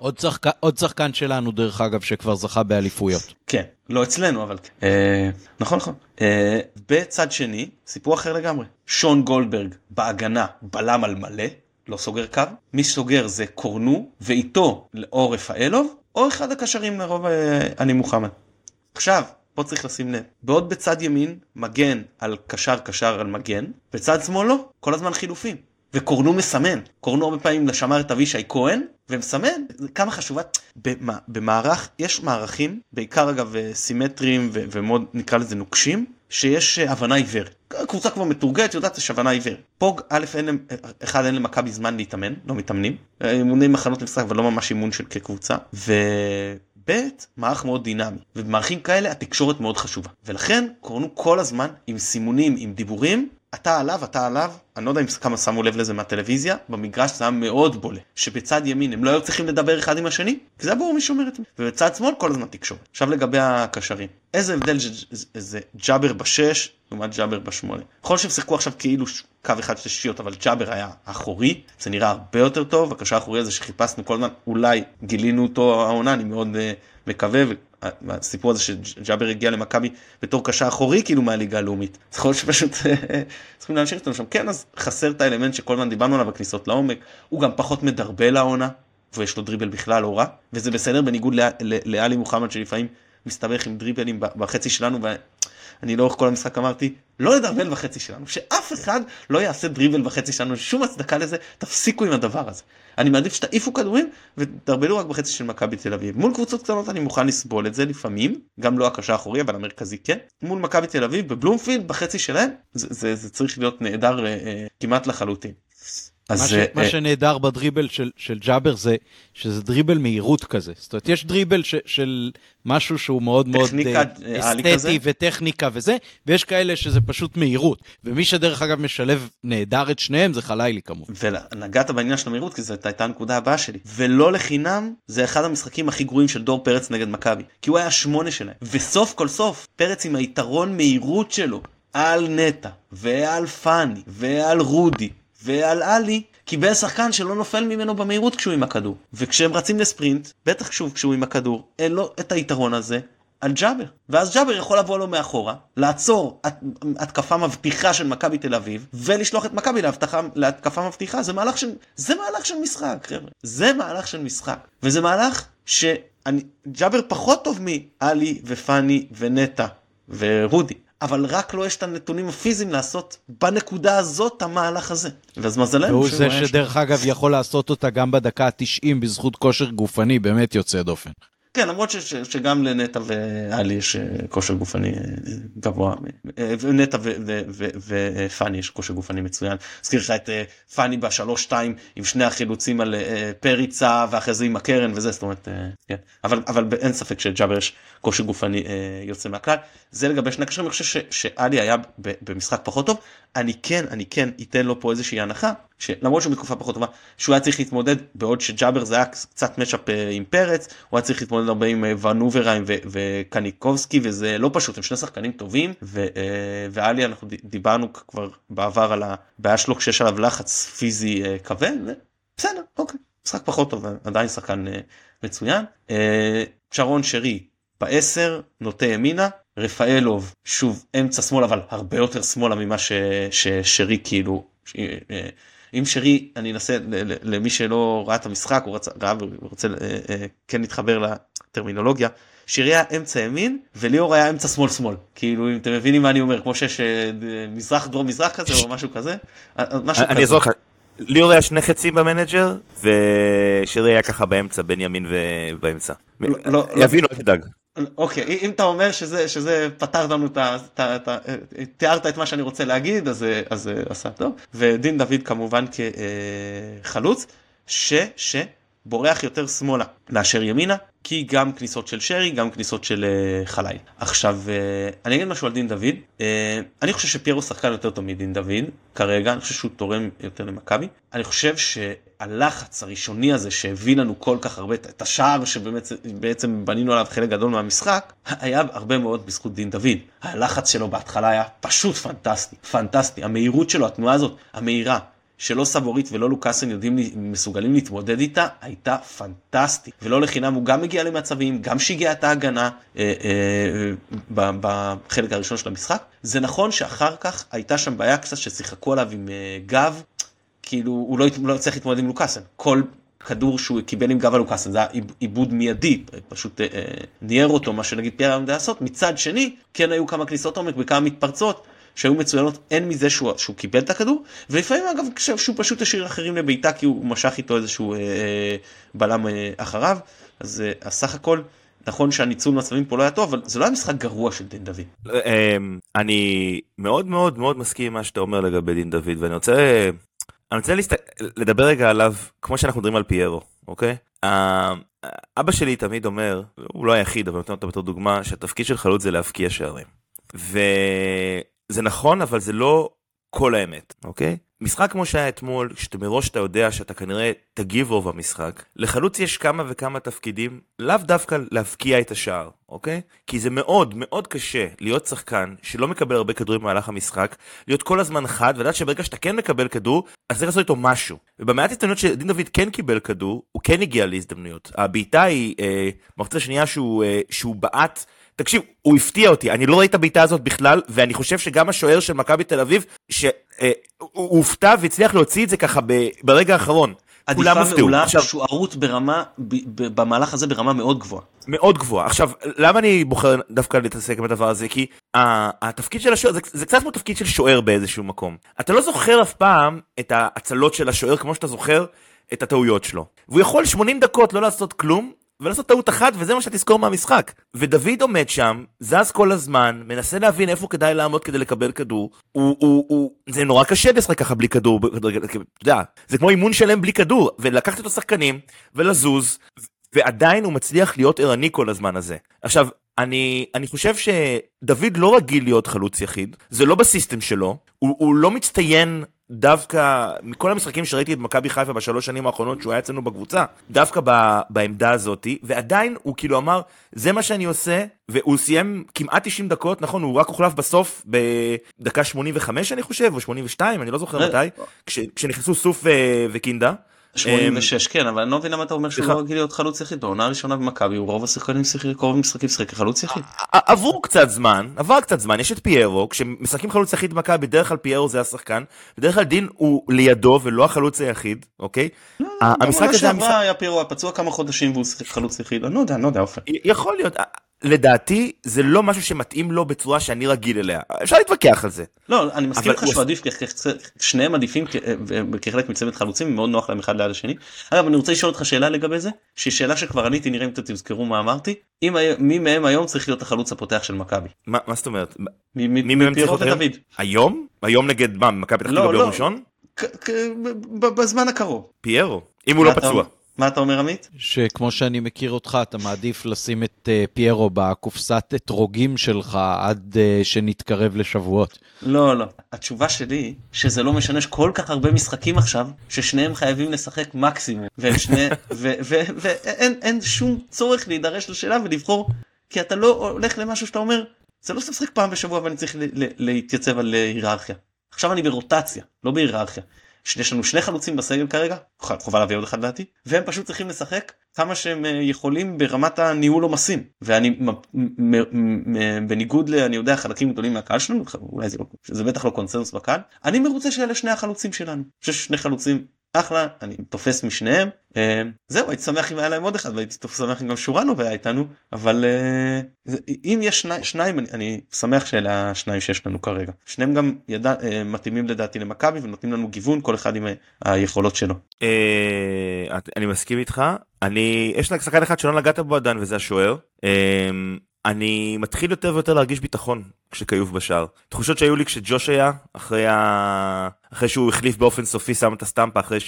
עוד שחקן שלנו דרך אגב שכבר זכה באליפויות. כן לא אצלנו אבל כן. אה, נכון נכון. אה, בצד שני סיפור אחר לגמרי שון גולדברג בהגנה בלם על מלא לא סוגר קו מי שסוגר זה קורנו ואיתו או רפאלוב או אחד הקשרים לרוב אני מוחמד. עכשיו פה צריך לשים לב. בעוד בצד ימין מגן על קשר קשר על מגן בצד שמאל לא כל הזמן חילופים. וקורנו מסמן. קורנו הרבה פעמים שמר את אבישי כהן ומסמן. כמה חשובה. במערך יש מערכים בעיקר אגב סימטריים ומאוד נקרא לזה נוקשים שיש אה, הבנה עיוורת. קבוצה כבר מתורגלת יודעת יש הבנה עיוורת. פה א' אין להם אחד אין למכבי זמן להתאמן לא מתאמנים. אימוני מחנות למשחק ולא ממש אימון של כקבוצה וב' מערך מאוד דינמי ובמערכים כאלה התקשורת מאוד חשובה. ולכן קורנו כל הזמן עם סימונים עם דיבורים אתה עליו, אתה עליו, אני לא יודע אם כמה שמו לב לזה מהטלוויזיה, במגרש זה היה מאוד בולה, שבצד ימין הם לא היו צריכים לדבר אחד עם השני, כי זה היה ברור מי שומר את מי, ובצד שמאל כל הזמן תקשורת. עכשיו לגבי הקשרים, איזה הבדל זה ג'אבר בשש לעומת ג'אבר בשמונה. יכול להיות שהם שיחקו עכשיו כאילו קו אחד של שישיות, אבל ג'אבר היה אחורי, זה נראה הרבה יותר טוב, הקשר האחורי הזה שחיפשנו כל הזמן, אולי גילינו אותו העונה, אני מאוד uh, מקווה, הסיפור הזה שג'אבר הגיע למכבי בתור קשה אחורי כאילו מהליגה הלאומית. זה יכול להיות שפשוט צריכים להמשיך אותנו שם. כן, אז חסר את האלמנט שכל הזמן דיברנו עליו בכניסות לעומק. הוא גם פחות מדרבל העונה, ויש לו דריבל בכלל לא רע, וזה בסדר בניגוד לאלי מוחמד שלפעמים מסתבך עם דריבלים בחצי שלנו, אני לאורך כל המשחק אמרתי, לא לדרבל בחצי שלנו, שאף אחד לא יעשה דריבל בחצי שלנו, שום הצדקה לזה, תפסיקו עם הדבר הזה. אני מעדיף שתעיפו כדורים ותדרבלו רק בחצי של מכבי תל אביב. מול קבוצות קטנות אני מוכן לסבול את זה לפעמים, גם לא הקשה האחורי אבל המרכזי כן. מול מכבי תל אביב בבלומפילד בחצי שלהם, זה, זה, זה צריך להיות נהדר אה, כמעט לחלוטין. אז מה, ש, uh, מה שנהדר בדריבל של, של ג'אבר זה שזה דריבל מהירות כזה. זאת אומרת, יש דריבל ש, של משהו שהוא מאוד מאוד אה, אסתטי וטכניקה וזה, ויש כאלה שזה פשוט מהירות. ומי שדרך אגב משלב נהדר את שניהם זה חלילי כמובן. ונגעת בעניין של המהירות כי זאת הייתה הנקודה הבאה שלי. ולא לחינם זה אחד המשחקים הכי גרועים של דור פרץ נגד מכבי. כי הוא היה שמונה שלהם. וסוף כל סוף פרץ עם היתרון מהירות שלו על נטע ועל פאני ועל רודי ועל עלי קיבל שחקן שלא נופל ממנו במהירות כשהוא עם הכדור. וכשהם רצים לספרינט, בטח שוב כשהוא עם הכדור, אין לו את היתרון הזה על ג'אבר. ואז ג'אבר יכול לבוא לו מאחורה, לעצור התקפה מבטיחה של מכבי תל אביב, ולשלוח את מכבי להתקפה מבטיחה. זה מהלך של, זה מהלך של משחק, חבר'ה. זה מהלך של משחק. וזה מהלך שג'אבר פחות טוב מעלי ופאני ונטע ורודי. אבל רק לו יש את הנתונים הפיזיים לעשות בנקודה הזאת המהלך הזה. ואז מזלנו והוא זה שדרך אגב יכול לעשות אותה גם בדקה ה-90 בזכות כושר גופני באמת יוצא דופן. כן למרות ש, ש, שגם לנטע ואלי יש אה, כושר גופני אה, גבוה. ונטע ופאני יש כושר גופני מצוין. אזכיר לך את אה, פאני בשלוש שתיים עם שני החילוצים על פריצה ואחרי זה עם הקרן וזה זאת אומרת כן. אבל אבל אין ספק שג'אבר יש כושר גופני יוצא מהכלל. זה לגבי שני הקשרים אני חושב שאלי היה במשחק פחות טוב. אני כן אני כן אתן לו פה איזושהי הנחה שלמרות שהוא בתקופה פחות טובה שהוא היה צריך להתמודד בעוד שג'אבר זה היה קצת מצ'אפ אה, עם פרץ הוא היה צריך להתמודד הרבה עם אה, ונוברהיים וקניקובסקי וזה לא פשוט הם שני שחקנים טובים ו, אה, ואלי אנחנו דיברנו כבר בעבר על הבעיה שלו כשיש עליו לחץ פיזי כבד בסדר אוקיי משחק פחות טוב עדיין שחקן מצוין. שרון שרי בעשר נוטה ימינה רפאלוב שוב אמצע שמאל אבל הרבה יותר שמאלה ממה ש, ששרי כאילו אם שרי אני אנסה למי שלא ראה את המשחק הוא רצה ראה ורוצה אה, אה, כן להתחבר לטרמינולוגיה. שרי היה אמצע ימין וליאור היה אמצע שמאל שמאל כאילו אם אתם מבינים מה אני אומר כמו שיש אה, מזרח דרום מזרח כזה או משהו כזה. אני אעזור לך. ליאור היה שני חצים במנג'ר ושרי היה ככה באמצע בין ימין ובאמצע. לא, לא, לא. יבינו אל תדאג. אוקיי אם אתה אומר שזה שזה פתר לנו את ה... תיארת את מה שאני רוצה להגיד אז אז עשה טוב. ודין דוד כמובן כחלוץ ש... ש... בורח יותר שמאלה מאשר ימינה, כי גם כניסות של שרי, גם כניסות של uh, חליל. עכשיו, uh, אני אגיד משהו על דין דוד, uh, אני חושב שפיירו שחקן יותר טוב מדין דוד, כרגע, אני חושב שהוא תורם יותר למכבי. אני חושב שהלחץ הראשוני הזה שהביא לנו כל כך הרבה, את השער שבעצם בנינו עליו חלק גדול מהמשחק, היה הרבה מאוד בזכות דין דוד. הלחץ שלו בהתחלה היה פשוט פנטסטי, פנטסטי. המהירות שלו, התנועה הזאת, המהירה, שלא סבורית ולא לוקאסן יודעים, מסוגלים להתמודד איתה, הייתה פנטסטית. ולא לחינם הוא גם מגיע למצבים, גם שיגע את ההגנה אה, אה, בחלק הראשון של המשחק. זה נכון שאחר כך הייתה שם בעיה קצת ששיחקו עליו עם אה, גב, כאילו הוא לא, לא צריך להתמודד עם לוקאסן. כל כדור שהוא קיבל עם גב הלוקאסן, זה היה עיבוד מיידי, פשוט אה, ניער אותו, מה שנגיד פייר היה לעשות. מצד שני, כן היו כמה כניסות עומק וכמה מתפרצות. שהיו מצוינות הן מזה שהוא, שהוא קיבל את הכדור ולפעמים אגב שהוא פשוט השאיר אחרים לבעיטה כי הוא משך איתו איזשהו אה, אה, בלם אה, אחריו אז אה, הסך הכל נכון שהניצול מצבים פה לא היה טוב אבל זה לא היה משחק גרוע של דין דוד. אמ, אני מאוד מאוד מאוד מסכים עם מה שאתה אומר לגבי דין דוד ואני רוצה אני רוצה להסת... לדבר רגע עליו כמו שאנחנו מדברים על פיירו אוקיי. אבא שלי תמיד אומר הוא לא היחיד אבל נותן אותו בתור דוגמה שהתפקיד של חלוץ זה להבקיע שערים. ו... זה נכון, אבל זה לא כל האמת, אוקיי? משחק כמו שהיה אתמול, שאתה מראש אתה יודע שאתה כנראה תגיב רוב המשחק, לחלוץ יש כמה וכמה תפקידים, לאו דווקא להבקיע את השער, אוקיי? כי זה מאוד מאוד קשה להיות שחקן שלא מקבל הרבה כדורים במהלך המשחק, להיות כל הזמן חד, ולדעת שברגע שאתה כן מקבל כדור, אז צריך לעשות איתו משהו. ובמעט הזדמנויות שדין דוד כן קיבל כדור, הוא כן הגיע להזדמנויות. הבעיטה היא, אה, במחצית השנייה שהוא, אה, שהוא בעט, תקשיב, הוא הפתיע אותי, אני לא ראיתי את הבעיטה הזאת בכלל, ואני חושב שגם השוער של מכבי תל אביב, שהוא אה, הופתע והצליח להוציא את זה ככה ברגע האחרון. עדיפה מעולה, שוערות ברמה, במהלך הזה ברמה מאוד גבוהה. מאוד גבוהה. עכשיו, למה אני בוחר דווקא להתעסק בדבר הזה? כי התפקיד של השוער, זה, זה קצת כמו תפקיד של שוער באיזשהו מקום. אתה לא זוכר אף פעם את ההצלות של השוער כמו שאתה זוכר את הטעויות שלו. והוא יכול 80 דקות לא לעשות כלום, ולעשות טעות אחת וזה מה שאתה תזכור מהמשחק. ודוד עומד שם, זז כל הזמן, מנסה להבין איפה כדאי לעמוד כדי לקבל כדור. הוא, הוא, הוא, זה נורא קשה לשחק ככה בלי כדור, אתה יודע, זה כמו אימון שלם בלי כדור, ולקחת את השחקנים ולזוז, ועדיין הוא מצליח להיות ערני כל הזמן הזה. עכשיו, אני, אני חושב שדוד לא רגיל להיות חלוץ יחיד, זה לא בסיסטם שלו, הוא, הוא לא מצטיין דווקא מכל המשחקים שראיתי את מכבי חיפה בשלוש שנים האחרונות שהוא היה אצלנו בקבוצה, דווקא ב, בעמדה הזאתי, ועדיין הוא כאילו אמר, זה מה שאני עושה, והוא סיים כמעט 90 דקות, נכון, הוא רק הוחלף בסוף בדקה 85 אני חושב, או 82, אני לא זוכר אה, מתי, כש, כשנכנסו סוף אה, וקינדה. 86 כן אבל אני לא מבין למה אתה אומר שהוא לא רגיל להיות חלוץ יחיד בעונה הראשונה במכבי הוא רוב השחקנים שיחק רוב המשחקים שיחק כחלוץ יחיד. עברו קצת זמן עבר קצת זמן יש את פיירו כשמשחקים חלוץ יחיד במכבי בדרך כלל פיירו זה השחקן בדרך כלל דין הוא לידו ולא החלוץ היחיד אוקיי. לא, המשחק הזה היה פיירו הפצוע כמה חודשים והוא שיחק חלוץ יחיד אני לא יודע אני לא יודע אופן. יכול להיות לדעתי זה לא משהו שמתאים לו בצורה שאני רגיל אליה אפשר להתווכח על זה. לא אני מסכים איתך שהוא עדיף שניהם עדיפים כחלק מצוות חלוצים מאוד נוח להם אחד ליד השני. אגב אני רוצה לשאול אותך שאלה לגבי זה שהיא שאלה שכבר עניתי נראה אם אתם תזכרו מה אמרתי אם מי מהם היום צריך להיות החלוץ הפותח של מכבי. מה זאת אומרת? מי מהם צריך להיות היום? היום נגד מה מכבי תקווה לא, ביום לא. ראשון? בזמן הקרוב. פיירו אם הוא לא פצוע. מה אתה אומר עמית? שכמו שאני מכיר אותך, אתה מעדיף לשים את uh, פיירו בקופסת אתרוגים שלך עד uh, שנתקרב לשבועות. לא, לא. התשובה שלי, שזה לא משנה שכל כך הרבה משחקים עכשיו, ששניהם חייבים לשחק מקסימום, והם שני... ואין שום צורך להידרש לשאלה ולבחור, כי אתה לא הולך למשהו שאתה אומר, זה לא שאתה משחק פעם בשבוע ואני צריך להתייצב על היררכיה. עכשיו אני ברוטציה, לא בהיררכיה. יש לנו שני חלוצים בסגל כרגע, חובה להביא עוד אחד לדעתי, והם פשוט צריכים לשחק כמה שהם אה, יכולים ברמת הניהול עומסים. ואני בניגוד ל... אני יודע חלקים גדולים מהקהל שלנו, אולי זה, לא, זה בטח לא קונצנזוס בקהל, אני מרוצה שאלה שני החלוצים שלנו. אני חושב ששני חלוצים אחלה, אני תופס משניהם. אה, זהו, הייתי שמח אם היה להם עוד אחד והייתי שמח אם גם שורנו והיה איתנו, אבל אה, אם יש שני, שניים אני, אני שמח שאלה השניים שיש לנו כרגע. שניהם גם ידע, אה, מתאימים לדעתי למכבי ונותנים לנו גיוון כל אחד עם היכולות שלו. אני מסכים איתך, אני, יש שחקן אחד שלא נגעת בו עדיין וזה השוער. אני מתחיל יותר ויותר להרגיש ביטחון כשכיוף בשער. תחושות שהיו לי כשג'וש היה, אחרי, ה... אחרי שהוא החליף באופן סופי, שם את הסטמפה, אחרי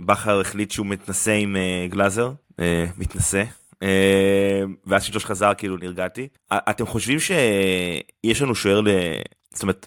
שבכר החליט שהוא מתנשא עם אה, גלאזר, אה, מתנשא. ואז שג'וש חזר כאילו נרגעתי. אתם חושבים שיש לנו שוער ל... זאת אומרת,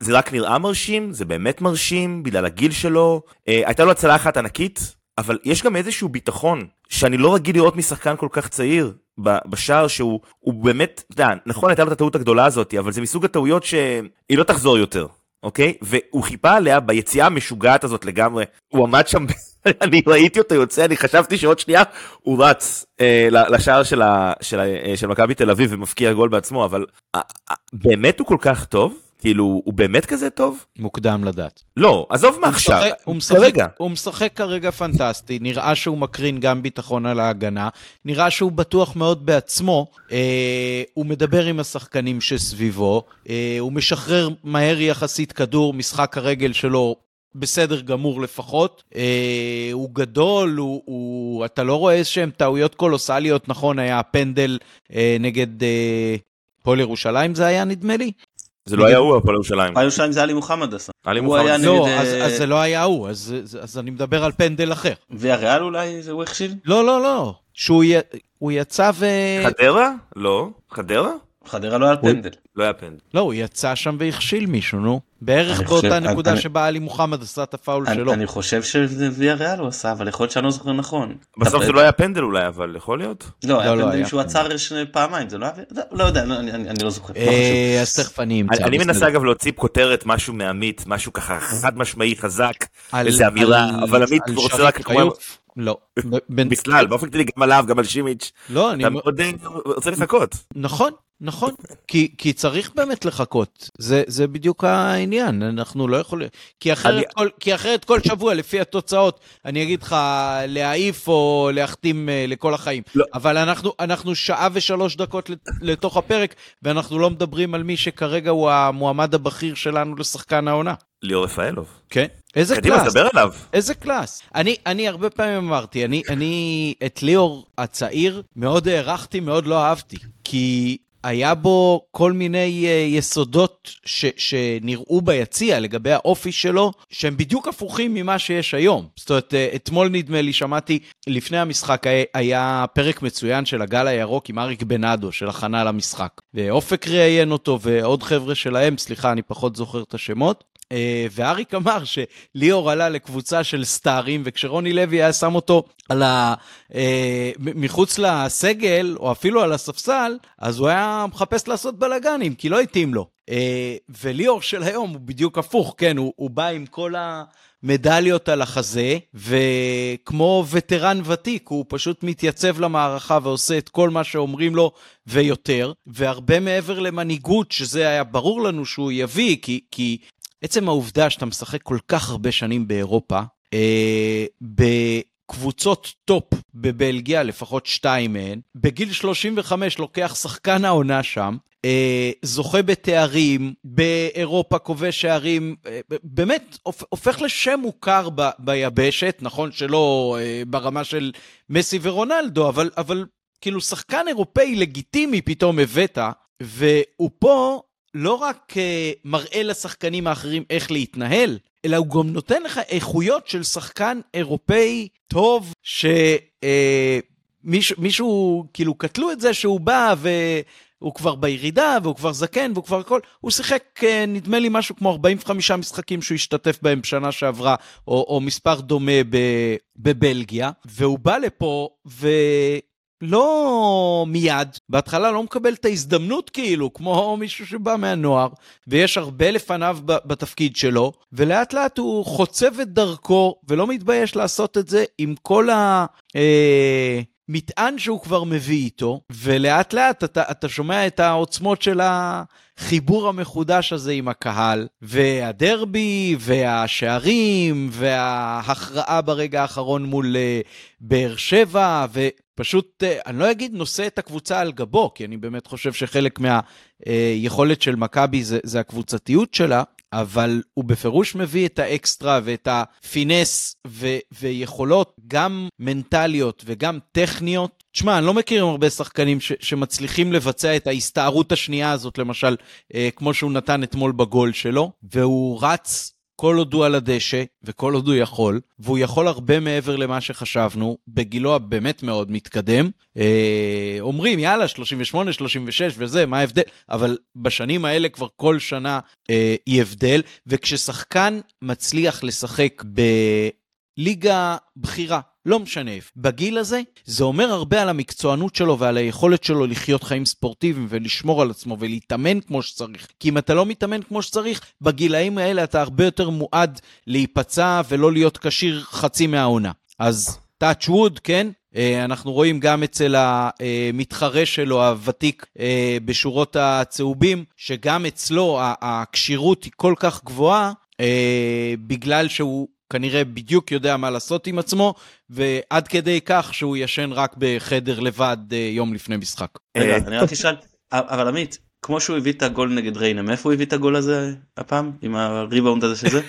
זה רק נראה מרשים, זה באמת מרשים, בגלל הגיל שלו. הייתה לו הצלה אחת ענקית, אבל יש גם איזשהו ביטחון שאני לא רגיל לראות משחקן כל כך צעיר בשער שהוא באמת, אתה יודע, נכון הייתה לו את הטעות הגדולה הזאת, אבל זה מסוג הטעויות שהיא לא תחזור יותר, אוקיי? והוא חיפה עליה ביציאה המשוגעת הזאת לגמרי, הוא עמד שם, אני ראיתי אותו יוצא, אני חשבתי שעוד שנייה הוא רץ אה, לשער של, של, אה, של מכבי תל אביב ומפקיע גול בעצמו, אבל אה, אה, באמת הוא כל כך טוב? כאילו, הוא באמת כזה טוב? מוקדם לדעת. לא, עזוב מה עכשיו, הוא משחק, כרגע. הוא משחק כרגע פנטסטי, נראה שהוא מקרין גם ביטחון על ההגנה, נראה שהוא בטוח מאוד בעצמו, אה, הוא מדבר עם השחקנים שסביבו, אה, הוא משחרר מהר יחסית כדור, משחק הרגל שלו בסדר גמור לפחות. אה, הוא גדול, הוא, הוא, אתה לא רואה איזשהם טעויות קולוסליות, נכון, היה פנדל אה, נגד אה, פועל ירושלים זה היה נדמה לי? זה לא היה הוא הפועל ירושלים. הפועל ירושלים זה עלי מוחמד עשה. עלי מוחמד. לא, אז זה לא היה הוא, אז אני מדבר על פנדל אחר. והריאל אולי זה הוא הכשיל? לא, לא, לא. שהוא יצא ו... חדרה? לא. חדרה? חדרה לא היה פנדל. לא היה פנדל. לא, הוא יצא שם והכשיל מישהו, נו. בערך באותה נקודה שבה עלי מוחמד עשה את הפאול שלו. אני חושב שזה ויה ריאל הוא עשה, אבל יכול להיות שאני לא זוכר נכון. בסוף זה לא היה פנדל אולי, אבל יכול להיות. לא, היה לא, פנדל שהוא עצר פעמיים, זה לא היה... לא יודע, אני לא זוכר. אה, אז תכף אני אמצא. אני מנסה אגב להוציא כותרת, משהו מעמית, משהו ככה חד משמעי, חזק, איזה אמירה, אבל עמית רוצה רק... לא. בכלל, באופן כללי גם עליו, גם על שימיץ'. לא, אני... אתה מאוד רוצה לחכות. נכון, נכון, כי, כי צריך באמת לחכות, זה, זה בדיוק העניין, אנחנו לא יכולים, כי אחרת, אני... כל, כי אחרת כל שבוע לפי התוצאות, אני אגיד לך להעיף או להחתים uh, לכל החיים, לא. אבל אנחנו, אנחנו שעה ושלוש דקות לתוך הפרק, ואנחנו לא מדברים על מי שכרגע הוא המועמד הבכיר שלנו לשחקן העונה. ליאור רפאלוב. כן. איזה קדימה, class. קדימה, דבר עליו. איזה class. אני, אני הרבה פעמים אמרתי, אני, אני את ליאור הצעיר מאוד הערכתי, מאוד לא אהבתי. כי היה בו כל מיני uh, יסודות ש, שנראו ביציע לגבי האופי שלו, שהם בדיוק הפוכים ממה שיש היום. זאת אומרת, uh, אתמול נדמה לי, שמעתי, לפני המשחק היה, היה פרק מצוין של הגל הירוק עם אריק בנאדו, של הכנה למשחק. ואופק ראיין אותו ועוד חבר'ה שלהם, סליחה, אני פחות זוכר את השמות. אה, ואריק אמר שליאור עלה לקבוצה של סטארים, וכשרוני לוי היה שם אותו על ה... אה, מחוץ לסגל, או אפילו על הספסל, אז הוא היה מחפש לעשות בלאגנים, כי לא התאים לו. אה, וליאור של היום הוא בדיוק הפוך, כן, הוא, הוא בא עם כל המדליות על החזה, וכמו וטרן ותיק, הוא פשוט מתייצב למערכה ועושה את כל מה שאומרים לו ויותר, והרבה מעבר למנהיגות, שזה היה ברור לנו שהוא יביא, כי, כי עצם העובדה שאתה משחק כל כך הרבה שנים באירופה, אה, בקבוצות top בבלגיה, לפחות שתיים מהן, בגיל 35 לוקח שחקן העונה שם, אה, זוכה בתארים, באירופה כובש שערים, אה, באמת הופך לשם מוכר ב, ביבשת, נכון שלא אה, ברמה של מסי ורונלדו, אבל, אבל כאילו שחקן אירופאי לגיטימי פתאום הבאת, והוא פה לא רק uh, מראה לשחקנים האחרים איך להתנהל, אלא הוא גם נותן לך איכויות של שחקן אירופאי טוב, שמישהו, אה, כאילו, קטלו את זה שהוא בא והוא כבר בירידה, והוא כבר זקן, והוא כבר הכל. הוא שיחק, uh, נדמה לי, משהו כמו 45 משחקים שהוא השתתף בהם בשנה שעברה, או, או מספר דומה בבלגיה, והוא בא לפה, ו... לא מיד, בהתחלה לא מקבל את ההזדמנות כאילו, כמו מישהו שבא מהנוער, ויש הרבה לפניו בתפקיד שלו, ולאט לאט הוא חוצב את דרכו, ולא מתבייש לעשות את זה עם כל ה... אה, מטען שהוא כבר מביא איתו, ולאט לאט אתה, אתה שומע את העוצמות של החיבור המחודש הזה עם הקהל, והדרבי, והשערים, וההכרעה ברגע האחרון מול uh, באר שבע, ופשוט, uh, אני לא אגיד נושא את הקבוצה על גבו, כי אני באמת חושב שחלק מהיכולת של מכבי זה, זה הקבוצתיות שלה, אבל הוא בפירוש מביא את האקסטרה ואת הפינס ו- ויכולות גם מנטליות וגם טכניות. תשמע, אני לא מכיר הרבה שחקנים ש, שמצליחים לבצע את ההסתערות השנייה הזאת, למשל, אה, כמו שהוא נתן אתמול בגול שלו, והוא רץ כל עוד הוא על הדשא, וכל עוד הוא יכול, והוא יכול הרבה מעבר למה שחשבנו, בגילו הבאמת מאוד מתקדם. אה, אומרים, יאללה, 38, 36 וזה, מה ההבדל? אבל בשנים האלה כבר כל שנה אה, היא הבדל, וכששחקן מצליח לשחק בליגה בכירה, לא משנה איפה. בגיל הזה, זה אומר הרבה על המקצוענות שלו ועל היכולת שלו לחיות חיים ספורטיביים ולשמור על עצמו ולהתאמן כמו שצריך. כי אם אתה לא מתאמן כמו שצריך, בגילאים האלה אתה הרבה יותר מועד להיפצע ולא להיות כשיר חצי מהעונה. אז touch wood, כן? אה, אנחנו רואים גם אצל המתחרה שלו, הוותיק אה, בשורות הצהובים, שגם אצלו הכשירות היא כל כך גבוהה, אה, בגלל שהוא כנראה בדיוק יודע מה לעשות עם עצמו, ועד כדי כך שהוא ישן רק בחדר לבד אה, יום לפני משחק. רגע, אה, אני רק אשאל, אבל עמית, כמו שהוא הביא את הגול נגד ריינה, מאיפה הוא הביא את הגול הזה הפעם? עם הריבאונד הזה שזה?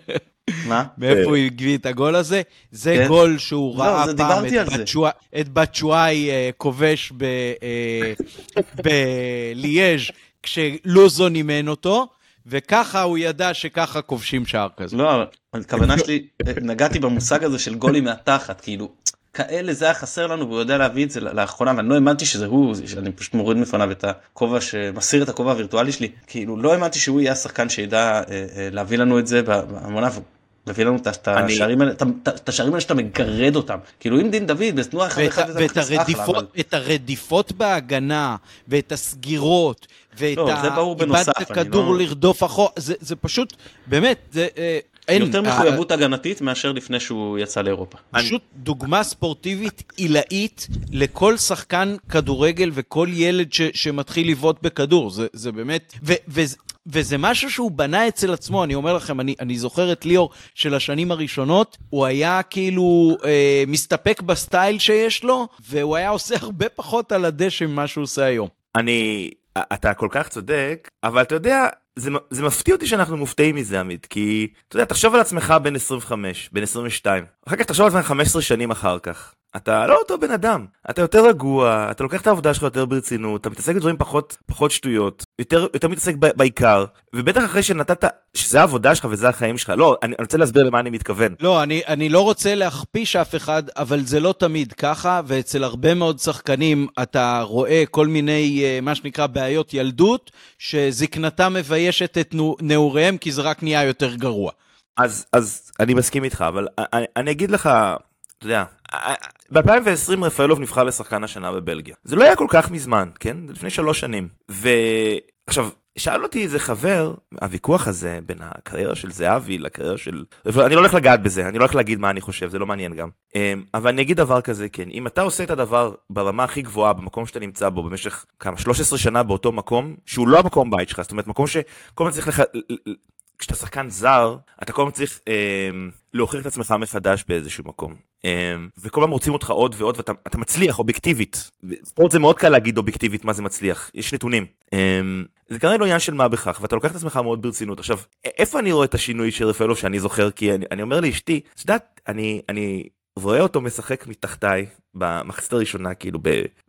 מה? מאיפה הוא הביא את הגול הזה? זה כן. גול שהוא לא, ראה פעם את בצ'ואי אה, כובש בליאז' כשלוזון אימן אותו. וככה הוא ידע שככה כובשים שער כזה. לא, הכוונה שלי, נגעתי במושג הזה של גולים מהתחת, כאילו, כאלה זה היה חסר לנו והוא יודע להביא את זה לאחרונה ואני לא האמנתי שזה הוא שאני פשוט מוריד מפניו את הכובע שמסיר את הכובע הווירטואלי שלי כאילו לא האמנתי שהוא יהיה השחקן שידע אה, אה, להביא לנו את זה במונה מביא לנו את השערים האלה, את השערים האלה שאתה מגרד אותם. כאילו אם דין דוד בתנועה אחת אחת ואת הרדיפות, את הרדיפות בהגנה, ואת הסגירות, ואת לא, איבדת הכדור לא- לרדוף אחורה, זה פשוט, באמת, זה... אה, אין, יותר מחויבות הגנתית מאשר לפני שהוא יצא לאירופה. פשוט דוגמה ספורטיבית עילאית לכל שחקן כדורגל וכל ילד ש, שמתחיל לבעוט בכדור, זה, זה באמת, ו, ו, וזה משהו שהוא בנה אצל עצמו, אני אומר לכם, אני, אני זוכר את ליאור של השנים הראשונות, הוא היה כאילו אה, מסתפק בסטייל שיש לו, והוא היה עושה הרבה פחות על הדשא ממה שהוא עושה היום. אני, אתה כל כך צודק, אבל אתה יודע, זה, זה מפתיע אותי שאנחנו מופתעים מזה עמית כי אתה יודע תחשוב על עצמך בן 25 בן 22 אחר כך תחשוב על עצמך 15 שנים אחר כך אתה לא אותו בן אדם. אתה יותר רגוע אתה לוקח את העבודה שלך יותר ברצינות אתה מתעסק בדברים פחות פחות שטויות יותר יותר מתעסק בעיקר. ובטח אחרי שנתת שזה העבודה שלך וזה החיים שלך. לא אני, אני רוצה להסביר למה אני מתכוון. לא אני אני לא רוצה להכפיש אף אחד אבל זה לא תמיד ככה ואצל הרבה מאוד שחקנים אתה רואה כל מיני אה, מה שנקרא בעיות ילדות שזקנתם מביישת את נעוריהם, כי זה רק נהיה יותר גרוע. אז, אז אני מסכים איתך, אבל אני, אני אגיד לך, אתה יודע, ב-2020 רפאלוב נבחר לשחקן השנה בבלגיה. זה לא היה כל כך מזמן, כן? זה לפני שלוש שנים. ועכשיו, שאל אותי איזה חבר, הוויכוח הזה בין הקריירה של זהבי לקריירה של... אני לא הולך לגעת בזה, אני לא הולך להגיד מה אני חושב, זה לא מעניין גם. אמ, אבל אני אגיד דבר כזה, כן, אם אתה עושה את הדבר ברמה הכי גבוהה, במקום שאתה נמצא בו במשך כמה, 13 שנה באותו מקום, שהוא לא המקום בית שלך, זאת אומרת, מקום שכל הזמן צריך לך... כשאתה שחקן זר, אתה כל הזמן צריך אה, להוכיח את עצמך מחדש באיזשהו מקום. אה, וכל פעם רוצים אותך עוד ועוד, ואתה מצליח אובייקטיבית. ספורט זה מאוד קל להגיד אובייקטיבית מה זה מצליח, יש נתונים. אה, זה כנראה לא עניין של מה בכך, ואתה לוקח את עצמך מאוד ברצינות. עכשיו, איפה אני רואה את השינוי של רפאלוב שאני זוכר? כי אני, אני אומר לאשתי, את יודעת, אני, אני רואה אותו משחק מתחתיי במחצית הראשונה, כאילו,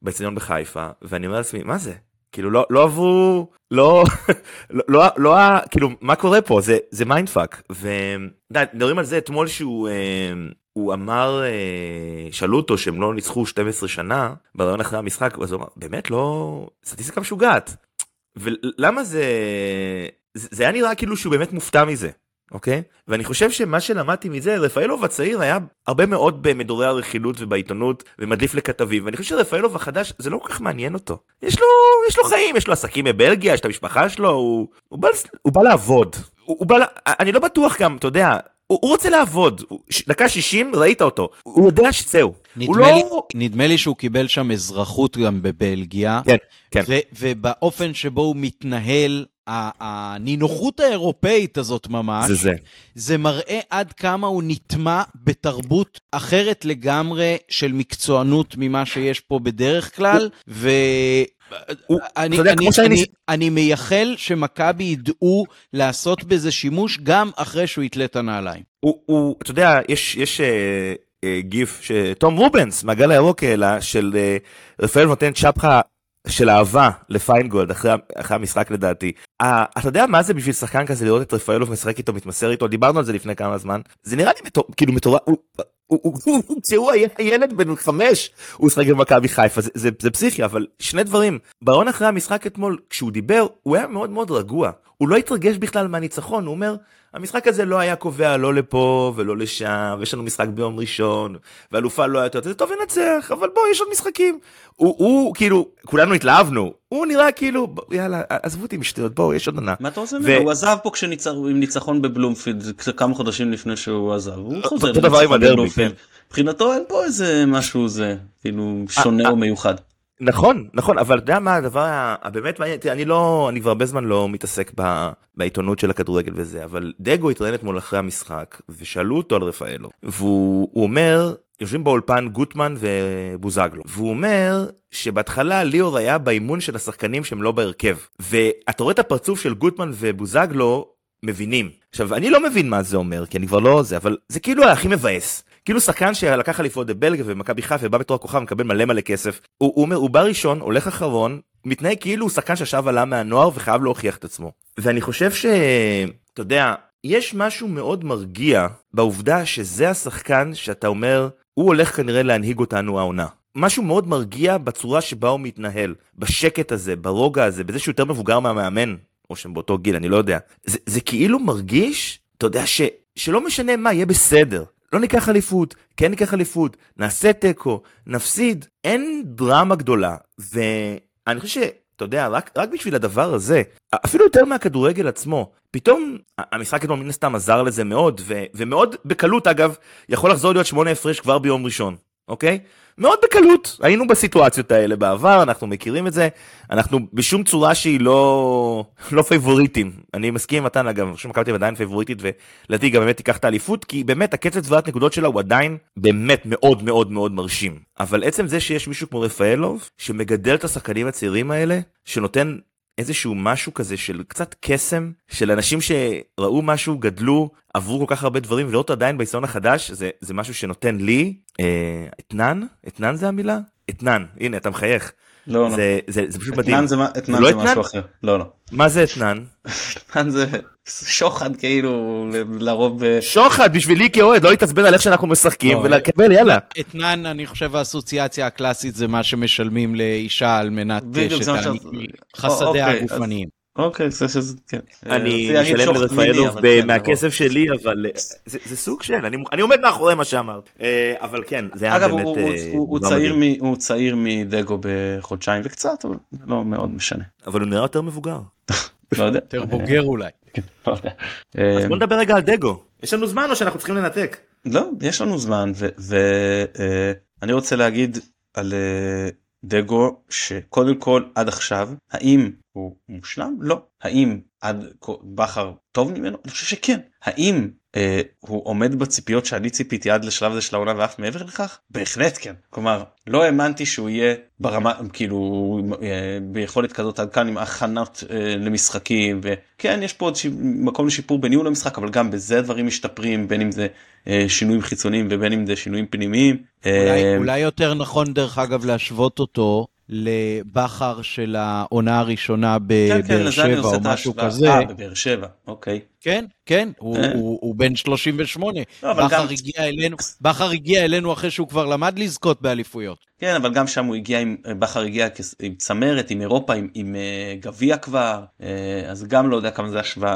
באצטדיון בחיפה, ואני אומר לעצמי, מה זה? כאילו לא לא עברו לא לא לא לא כאילו מה קורה פה זה זה mindfuck ומדברים על זה אתמול שהוא אה, הוא אמר אה, שאלו אותו שהם לא ניצחו 12 שנה ברעיון אחרי המשחק אז הוא אמר באמת לא סטטיסטיקה משוגעת ולמה זה זה היה נראה כאילו שהוא באמת מופתע מזה אוקיי? ואני חושב שמה שלמדתי מזה, רפאלוב הצעיר היה הרבה מאוד במדורי הרכילות ובעיתונות ומדליף לכתבים, ואני חושב שרפאלוב החדש זה לא כל כך מעניין אותו. יש לו, יש לו חיים, יש לו עסקים בבלגיה, יש את המשפחה שלו, הוא, הוא, בא, הוא בא לעבוד. הוא, הוא בא, אני לא בטוח גם, אתה יודע, הוא, הוא רוצה לעבוד, דקה 60 ראית אותו, הוא יודע שזהו. נדמה, לא... לי, נדמה לי שהוא קיבל שם אזרחות גם בבלגיה, כן, כן. ו, ובאופן שבו הוא מתנהל הנינוחות האירופאית הזאת ממש, זה זה. זה מראה עד כמה הוא נטמע בתרבות אחרת לגמרי של מקצוענות ממה שיש פה בדרך כלל, ו... אני, יודע, אני, שאני... אני, אני מייחל שמכבי ידעו לעשות בזה שימוש גם אחרי שהוא יתלה את הנעליים. הוא, הוא, אתה יודע, יש, יש, אה, אה, גיף שתום רובנס מהגל הירוק העלה, של אה, רפאל נותן צ'פחה של אהבה לפיינגולד אחרי, אחרי המשחק לדעתי. Uh, אתה יודע מה זה בשביל שחקן כזה לראות את רפאלוב משחק איתו, מתמסר איתו, דיברנו על זה לפני כמה זמן. זה נראה לי מטור, כאילו מטורף, כשהוא היה ילד בן חמש, הוא שחק במכבי חיפה, זה, זה, זה פסיכי, אבל שני דברים. ברון אחרי המשחק אתמול, כשהוא דיבר, הוא היה מאוד מאוד רגוע. הוא לא התרגש בכלל מהניצחון, הוא אומר, המשחק הזה לא היה קובע לא לפה ולא לשם, ויש לנו משחק ביום ראשון, ואלופה לא היה יותר, זה טוב לנצח, אבל בוא, יש עוד משחקים. הוא, הוא כאילו, כולנו התלהבנו, הוא נראה כאילו, יאללה, עזבו אותי משטויות, בואו, יש עוד עונה. מה אתה רוצה ממנו? הוא עזב פה עם ניצחון בבלומפילד, כמה חודשים לפני שהוא עזב, הוא חוזר לניצחון בבלומפילד. מבחינתו אין פה איזה משהו זה, כאילו, שונה או מיוחד. נכון נכון אבל אתה יודע מה הדבר הבאמת מעניין אני לא אני כבר הרבה זמן לא מתעסק ב, בעיתונות של הכדורגל וזה אבל דגו התראיין אתמול אחרי המשחק ושאלו אותו על רפאלו והוא אומר יושבים באולפן גוטמן ובוזגלו והוא אומר שבהתחלה ליאור היה באימון של השחקנים שהם לא בהרכב ואתה רואה את הפרצוף של גוטמן ובוזגלו מבינים. עכשיו אני לא מבין מה זה אומר כי אני כבר לא זה אבל זה כאילו הכי מבאס כאילו שחקן שלקח אליפות בבלגיה ומכבי חיפה ובא בתור הכוכב מקבל מלא מלא כסף הוא, הוא הוא בא ראשון הולך אחרון מתנהג כאילו הוא שחקן שעכשיו עלה מהנוער וחייב להוכיח את עצמו ואני חושב שאתה יודע יש משהו מאוד מרגיע בעובדה שזה השחקן שאתה אומר הוא הולך כנראה להנהיג אותנו העונה. משהו מאוד מרגיע בצורה שבה הוא מתנהל, בשקט הזה, ברוגע הזה, בזה שהוא יותר מבוגר מהמאמן, או שהם באותו גיל, אני לא יודע. זה, זה כאילו מרגיש, אתה יודע, ש, שלא משנה מה, יהיה בסדר. לא ניקח אליפות, כן ניקח אליפות, נעשה תיקו, נפסיד, אין דרמה גדולה. ואני חושב שאתה יודע, רק, רק בשביל הדבר הזה, אפילו יותר מהכדורגל עצמו, פתאום המשחק אתמול מן הסתם עזר לזה מאוד, ו, ומאוד בקלות אגב, יכול לחזור להיות שמונה הפרש כבר ביום ראשון, אוקיי? מאוד בקלות, היינו בסיטואציות האלה בעבר, אנחנו מכירים את זה, אנחנו בשום צורה שהיא לא, לא פייבוריטים. אני מסכים עם מתן אגב, אני חושב שמכבי עדיין פייבוריטית, ולדעתי גם באמת תיקח את האליפות, כי באמת הקצב צבירת נקודות שלה הוא עדיין באמת מאוד מאוד מאוד מרשים. אבל עצם זה שיש מישהו כמו רפאלוב, שמגדל את השחקנים הצעירים האלה, שנותן איזשהו משהו כזה של קצת קסם של אנשים שראו משהו גדלו עברו כל כך הרבה דברים ולראות עדיין בהיסטוריה החדש זה זה משהו שנותן לי אה, אתנן? אתנן זה המילה? אתנן. הנה אתה מחייך. לא, לא. זה, זה, זה פשוט מדהים. אתנן זה, אתנן לא זה משהו אחר. לא, לא. מה זה אתנן? אתנן זה שוחד כאילו לרוב. שוחד בשבילי כאוהד לא להתעצבן על איך שאנחנו משחקים לא, ולקבל יאללה. אתנן אני חושב האסוציאציה הקלאסית זה מה שמשלמים לאישה על מנת שתעניק חסדיה אוקיי, הגופניים. אוקיי, זה שזה, כן. אני משלם לרפאלוב מהכסף שלי, אבל אה, זה סוג של, אני עומד מאחורי מה שאמרת. אה, אבל כן, זה היה באמת... אגב, הוא צעיר מדגו בחודשיים וקצת, אבל לא מאוד משנה. אבל הוא נראה יותר מבוגר. לא יודע. יותר בוגר אולי. כן, לא אז בוא נדבר רגע על דגו. יש לנו זמן או שאנחנו צריכים לנתק? לא, יש לנו זמן, ואני אה, רוצה להגיד על דגו שקודם כל עד עכשיו האם הוא מושלם? לא. האם עד בכר טוב ממנו? אני חושב שכן. האם אה, הוא עומד בציפיות שאני ציפיתי עד לשלב הזה של העונה ואף מעבר לכך? בהחלט כן. כלומר, לא האמנתי שהוא יהיה ברמה, כאילו, אה, ביכולת כזאת עד כאן עם הכנות אה, למשחקים, וכן, יש פה עוד ש... מקום לשיפור בניהול המשחק, אבל גם בזה דברים משתפרים, בין אם זה אה, שינויים חיצוניים ובין אם זה שינויים פנימיים. אולי, אה, אולי יותר נכון, דרך אגב, להשוות אותו לבכר של העונה הראשונה בבאר כן, כן, שבע או משהו כזה. אה, בבאר שבע, אוקיי. כן, כן, הוא, אה? הוא, הוא בן 38. לא, בכר, גם... הגיע אלינו, בכר הגיע אלינו אחרי שהוא כבר למד לזכות באליפויות. כן, אבל גם שם הוא הגיע עם, בכר הגיע עם צמרת, עם אירופה, עם, עם uh, גביע כבר, uh, אז גם לא יודע כמה זה השוואה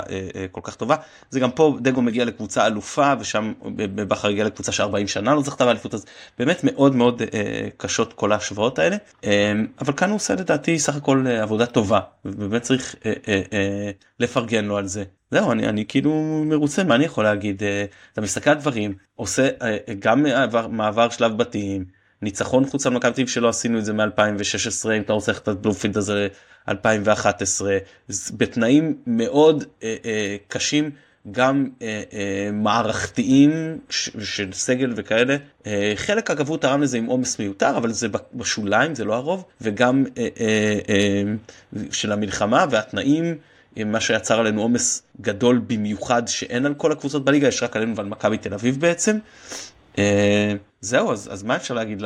כל כך טובה. זה גם פה דגו מגיע לקבוצה אלופה, ושם בכר הגיע לקבוצה ש-40 שנה לא זכתה באליפות, אז באמת מאוד מאוד קשות כל ההשוואות האלה. אבל כאן הוא עושה לדעתי סך הכל עבודה טובה, ובאמת צריך לפרגן לו על זה. זהו אני אני כאילו מרוצה מה אני יכול להגיד אתה מסתכל על דברים עושה גם מעבר, מעבר שלב בתים ניצחון חוץ על מכבי תל שלא עשינו את זה מ-2016 אם אתה רוצה ללכת לבלומפילד הזה 2011 בתנאים מאוד אה, אה, קשים גם אה, אה, מערכתיים ש, של סגל וכאלה אה, חלק אגב הוא תרם לזה עם עומס מיותר אבל זה בשוליים זה לא הרוב וגם אה, אה, אה, של המלחמה והתנאים. מה שיצר עלינו עומס גדול במיוחד שאין על כל הקבוצות בליגה יש רק עלינו ועל מכבי תל אביב בעצם. זהו, אז, אז מה אפשר להגיד?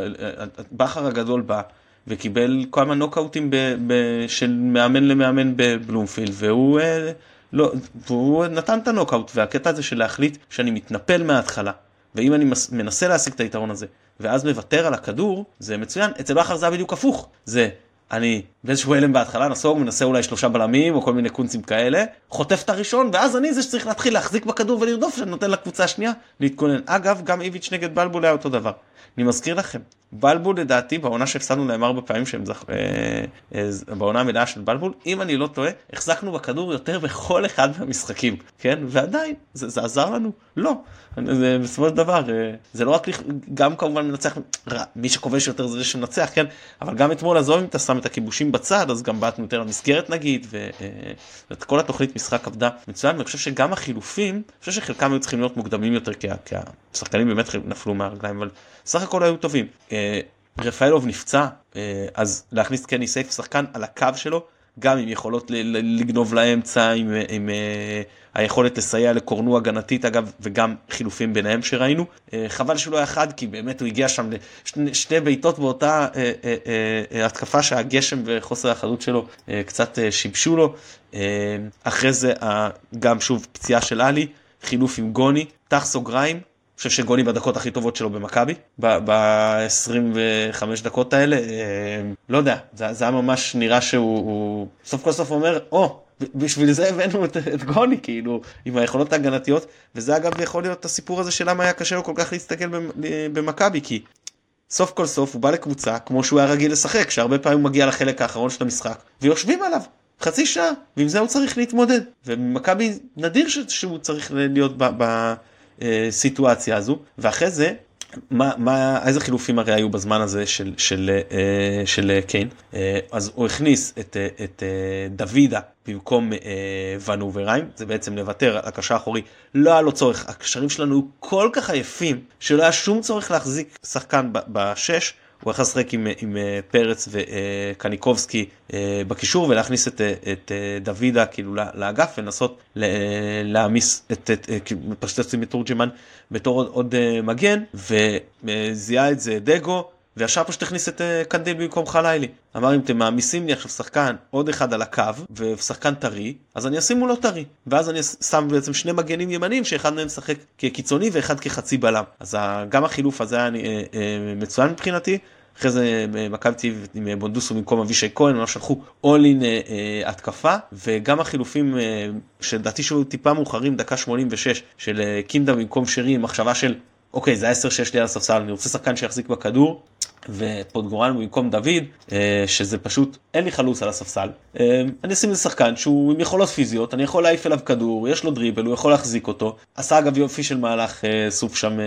בכר הגדול בא וקיבל כמה נוקאוטים ב, ב, של מאמן למאמן בבלומפילד, והוא, לא, והוא נתן את הנוקאוט, והקטע הזה של להחליט שאני מתנפל מההתחלה, ואם אני מנסה להשיג את היתרון הזה, ואז מוותר על הכדור, זה מצוין. אצל בכר זה היה בדיוק הפוך. זה אני באיזשהו הלם בהתחלה נסוג, מנסה אולי שלושה בלמים או כל מיני קונצים כאלה, חוטף את הראשון, ואז אני זה שצריך להתחיל להחזיק בכדור ולרדוף, שאני נותן לקבוצה השנייה להתכונן. אגב, גם איביץ' נגד בלבול היה אותו דבר. אני מזכיר לכם, בלבול לדעתי בעונה שהפסדנו להם ארבע פעמים שהם זכ... אה, אה, בעונה המלאה של בלבול, אם אני לא טועה, החזקנו בכדור יותר בכל אחד מהמשחקים, כן? ועדיין, זה, זה עזר לנו? לא. זה בסופו של דבר, אה, זה לא רק, גם כמובן מנצח, מי שכובש יותר זה זה שמנצח, כן? אבל גם אתמול, עזוב אם אתה שם את הכיבושים בצד, אז גם בעטנו יותר למסגרת נגיד, ואת כל התוכנית משחק עבדה מצוין, ואני חושב שגם החילופים, אני חושב שחלקם היו צריכים להיות מוקדמים יותר, כי השחקנים באמת נפלו מהרגליים, אבל סך הכל היו טובים. אה, רפאלוב נפצע, אה, אז להכניס קני סייף שחקן על הקו שלו, גם עם יכולות לגנוב לאמצע, עם, עם uh, היכולת לסייע לקורנו הגנתית אגב, וגם חילופים ביניהם שראינו. חבל שהוא לא היה חד, כי באמת הוא הגיע שם לשני בעיטות באותה התקפה שהגשם וחוסר החדות שלו קצת שיבשו לו. אחרי זה גם שוב פציעה של עלי, חילוף עם גוני, פתח סוגריים, חושב שגולי בדקות הכי טובות שלו במכבי, ב-25 דקות האלה, אה, לא יודע, זה, זה היה ממש נראה שהוא סוף כל סוף אומר, או, oh, בשביל זה הבאנו את, את גוני, כאילו, עם היכולות ההגנתיות, וזה אגב יכול להיות הסיפור הזה של למה היה קשה לו כל כך להסתכל במכבי, כי סוף כל סוף הוא בא לקבוצה כמו שהוא היה רגיל לשחק, שהרבה פעמים הוא מגיע לחלק האחרון של המשחק, ויושבים עליו. חצי שעה, ועם זה הוא צריך להתמודד. ומכבי נדיר שהוא צריך להיות ב, ב, הסיטואציה הזו, ואחרי זה, מה, מה, איזה חילופים הרי היו בזמן הזה של, של, של, של קיין? אז הוא הכניס את, את דוידה במקום ונובריים, זה בעצם לוותר על הקשר האחורי, לא היה לו צורך, הקשרים שלנו היו כל כך עייפים, שלא היה שום צורך להחזיק שחקן בשש. הוא יכול לשחק עם, עם אה, פרץ וקניקובסקי אה, בקישור ולהכניס את, אה, את דוידה כאילו לאגף ולנסות להעמיס את, את, פשוט לשים את תורג'מן בתור עוד, עוד מגן וזיהה את זה דגו וישר פשוט הכניס את קנדיל במקום חלילי. אמר אם אתם מעמיסים לי עכשיו שחקן עוד אחד על הקו ושחקן טרי אז אני אשים מולו טרי ואז אני שם בעצם שני מגנים ימנים שאחד מהם משחק כקיצוני ואחד כחצי בלם אז גם החילוף הזה היה אה, אה, מצוין מבחינתי. אחרי זה אה, מכבי תל אביב עם בונדוסו במקום אבישי כהן, ממש שלחו אול אין התקפה, וגם החילופים שלדעתי שהיו טיפה מאוחרים, דקה 86 של קינדה במקום שרי, מחשבה של אוקיי זה 10 שיש לי על הספסל, אני רוצה שחקן שיחזיק בכדור, ופוטגורן במקום דוד, אה, שזה פשוט, אין לי חלוץ על הספסל. אה, אני אשים איזה שחקן שהוא עם יכולות פיזיות, אני יכול להעיף אליו כדור, יש לו דריבל, הוא יכול להחזיק אותו. עשה אגב יופי של מהלך אה, סוף שם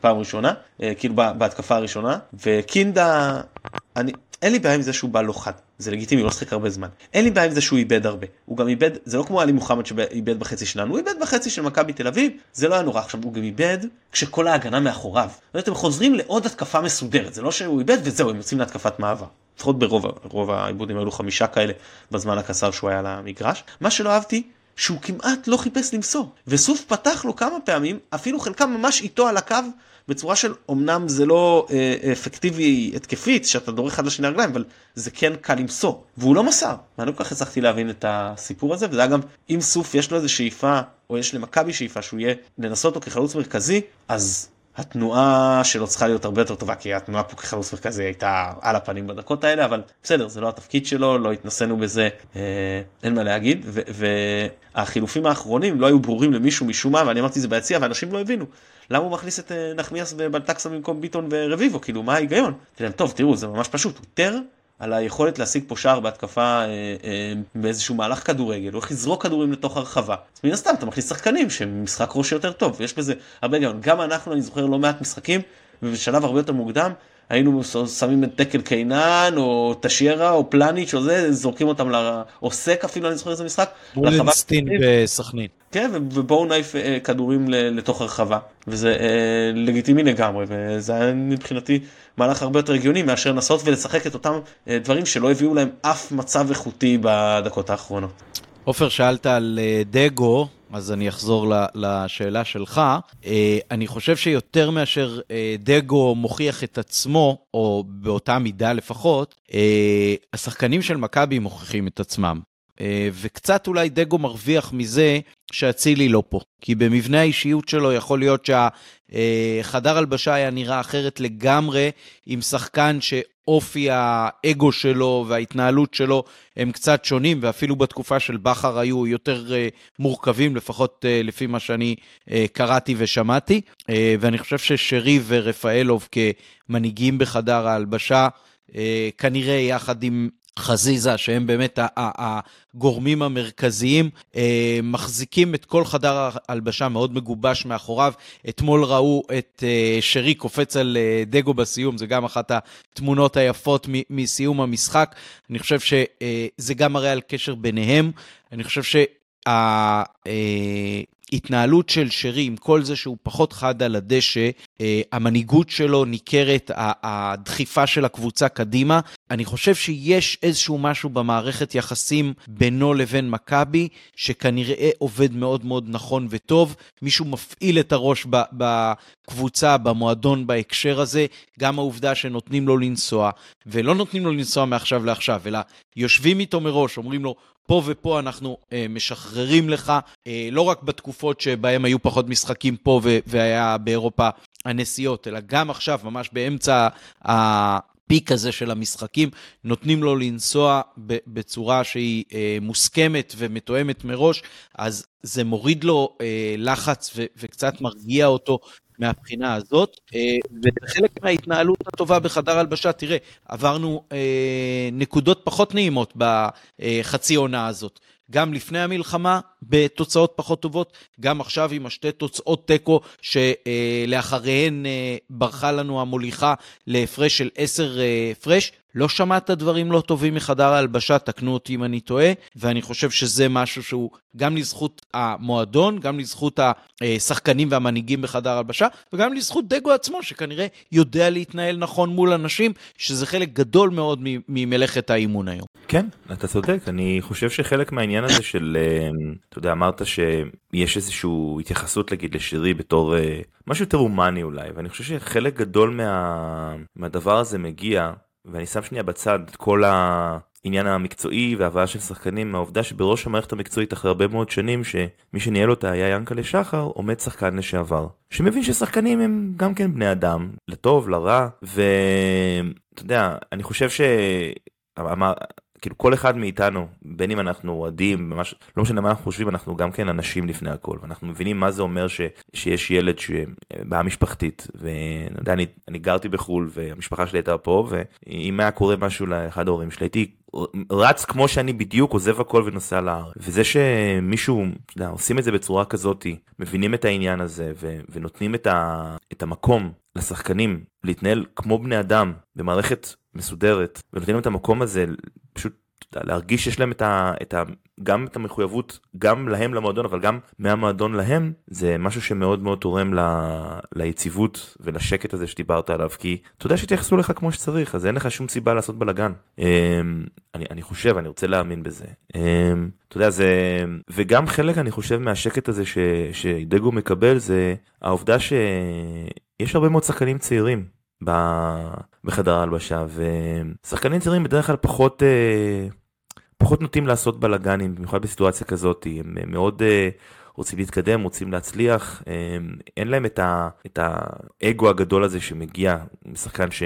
פעם ראשונה, כאילו בהתקפה הראשונה, וקינדה, אני, אין לי בעיה עם זה שהוא בא לא חד, זה לגיטימי, לא שחק הרבה זמן. אין לי בעיה עם זה שהוא איבד הרבה. הוא גם איבד, זה לא כמו עלי מוחמד שאיבד בחצי שלנו, הוא איבד בחצי של מכבי תל אביב, זה לא היה נורא. עכשיו, הוא גם איבד כשכל ההגנה מאחוריו. אתם חוזרים לעוד התקפה מסודרת, זה לא שהוא איבד וזהו, הם יוצאים להתקפת מעבר. לפחות ברוב העיבודים היו חמישה כאלה בזמן הקצר שהוא היה על. מה שלא אהבתי, שהוא כמעט לא חיפש למסור. וסוף פתח לו כמה פעמים, אפילו חלקם ממש איתו על הקו, בצורה של אמנם זה לא אה, אפקטיבי התקפית שאתה דורך אחד לשני הרגליים אבל זה כן קל למסור. והוא לא מסר. ואני לא כל כך הצלחתי להבין את הסיפור הזה וזה היה גם אם סוף יש לו איזה שאיפה או יש למכבי שאיפה שהוא יהיה לנסות אותו כחלוץ מרכזי אז התנועה שלו צריכה להיות הרבה יותר טובה כי התנועה פה כחלוץ מרכזי הייתה על הפנים בדקות האלה אבל בסדר זה לא התפקיד שלו לא התנסינו בזה אה, אין מה להגיד והחילופים האחרונים לא היו ברורים למישהו משום מה ואני אמרתי זה ביציע ואנשים לא הבינו למה הוא מכניס את אה, נחמיאס ובלטקסה במקום ביטון ורביבו כאילו מה ההיגיון. טוב תראו זה ממש פשוט הוא איתר על היכולת להשיג פה שער בהתקפה אה, אה, באיזשהו מהלך כדורגל, הוא הולך לזרוק כדורים לתוך הרחבה. אז מן הסתם אתה מכניס שחקנים שהם משחק ראש יותר טוב, ויש בזה הרבה היגיון. גם אנחנו, אני זוכר לא מעט משחקים, ובשלב הרבה יותר מוקדם, היינו שמים את דקל קיינן, או טשיירה, או פלניץ', או זה, זורקים אותם, ל... או סק אפילו, אני זוכר איזה משחק. בולינסטין בסכנין. כן, ובואו נעיף אה, כדורים לתוך הרחבה, וזה אה, לגיטימי לגמרי, וזה היה מבחינתי מהלך הרבה יותר הגיוני מאשר לנסות ולשחק את אותם אה, דברים שלא הביאו להם אף מצב איכותי בדקות האחרונות. עופר, שאלת על דגו, אז אני אחזור לשאלה שלך. אני חושב שיותר מאשר דגו מוכיח את עצמו, או באותה מידה לפחות, השחקנים של מכבי מוכיחים את עצמם. וקצת אולי דגו מרוויח מזה שאצילי לא פה. כי במבנה האישיות שלו יכול להיות שהחדר הלבשה היה נראה אחרת לגמרי עם שחקן שאופי האגו שלו וההתנהלות שלו הם קצת שונים, ואפילו בתקופה של בכר היו יותר מורכבים, לפחות לפי מה שאני קראתי ושמעתי. ואני חושב ששרי ורפאלוב כמנהיגים בחדר ההלבשה, כנראה יחד עם חזיזה, שהם באמת הגורמים המרכזיים, אה, מחזיקים את כל חדר ההלבשה מאוד מגובש מאחוריו. אתמול ראו את אה, שרי קופץ על אה, דגו בסיום, זה גם אחת התמונות היפות מסיום המשחק. אני חושב שזה גם מראה על קשר ביניהם. אני חושב שה... ההתנהלות של שרי, עם כל זה שהוא פחות חד על הדשא, אה, המנהיגות שלו ניכרת, הדחיפה של הקבוצה קדימה. אני חושב שיש איזשהו משהו במערכת יחסים בינו לבין מכבי, שכנראה עובד מאוד מאוד נכון וטוב. מישהו מפעיל את הראש בקבוצה, במועדון בהקשר הזה. גם העובדה שנותנים לו לנסוע, ולא נותנים לו לנסוע מעכשיו לעכשיו, אלא יושבים איתו מראש, אומרים לו, פה ופה אנחנו אה, משחררים לך, אה, לא רק בתקופות שבהם היו פחות משחקים פה והיה באירופה הנסיעות, אלא גם עכשיו, ממש באמצע הפיק הזה של המשחקים, נותנים לו לנסוע בצורה שהיא אה, מוסכמת ומתואמת מראש, אז זה מוריד לו אה, לחץ ו- וקצת מרגיע אותו מהבחינה הזאת, אה, וחלק מההתנהלות הטובה בחדר הלבשה, תראה, עברנו אה, נקודות פחות נעימות בחצי עונה הזאת. גם לפני המלחמה בתוצאות פחות טובות, גם עכשיו עם השתי תוצאות תיקו שלאחריהן אה, ברחה לנו המוליכה להפרש של 10 הפרש. לא שמעת דברים לא טובים מחדר ההלבשה, תקנו אותי אם אני טועה, ואני חושב שזה משהו שהוא גם לזכות המועדון, גם לזכות השחקנים והמנהיגים בחדר ההלבשה, וגם לזכות דגו עצמו, שכנראה יודע להתנהל נכון מול אנשים, שזה חלק גדול מאוד ממלאכת האימון היום. כן, אתה צודק, אני חושב שחלק מהעניין הזה של, אה, אתה יודע, אמרת שיש איזושהי התייחסות, נגיד, לשירי בתור אה, משהו יותר הומני אולי, ואני חושב שחלק גדול מה... מהדבר הזה מגיע ואני שם שנייה בצד את כל העניין המקצועי והבאה של שחקנים מהעובדה שבראש המערכת המקצועית אחרי הרבה מאוד שנים שמי שניהל אותה היה ינקלה שחר עומד שחקן לשעבר שמבין ששחקנים הם גם כן בני אדם לטוב לרע ואתה יודע אני חושב ש... כאילו כל אחד מאיתנו בין אם אנחנו אוהדים ממש לא משנה מה אנחנו חושבים אנחנו גם כן אנשים לפני הכל ואנחנו מבינים מה זה אומר ש, שיש ילד שבעיה משפחתית ואני יודע אני, גרתי בחול והמשפחה שלי הייתה פה ואם היה קורה משהו לאחד ההורים שלי הייתי רץ כמו שאני בדיוק עוזב הכל ונוסע לארץ וזה שמישהו יודע, עושים את זה בצורה כזאת מבינים את העניין הזה ו, ונותנים את, ה, את המקום לשחקנים להתנהל כמו בני אדם במערכת מסודרת ונותנים את המקום הזה להרגיש שיש להם את ה, את ה, גם את המחויבות גם להם למועדון אבל גם מהמועדון להם זה משהו שמאוד מאוד תורם ל, ליציבות ולשקט הזה שדיברת עליו כי אתה יודע שיתייחסו לך כמו שצריך אז אין לך שום סיבה לעשות בלאגן. אמ, אני, אני חושב אני רוצה להאמין בזה. אמ, אתה יודע זה וגם חלק אני חושב מהשקט הזה ש, שדגו מקבל זה העובדה שיש הרבה מאוד שחקנים צעירים בחדר ההלבשה ושחקנים צעירים בדרך כלל פחות אה, פחות נוטים לעשות בלאגנים במיוחד בסיטואציה כזאת הם מאוד אה, רוצים להתקדם רוצים להצליח אין להם את, ה, את האגו הגדול הזה שמגיע משחקן ש...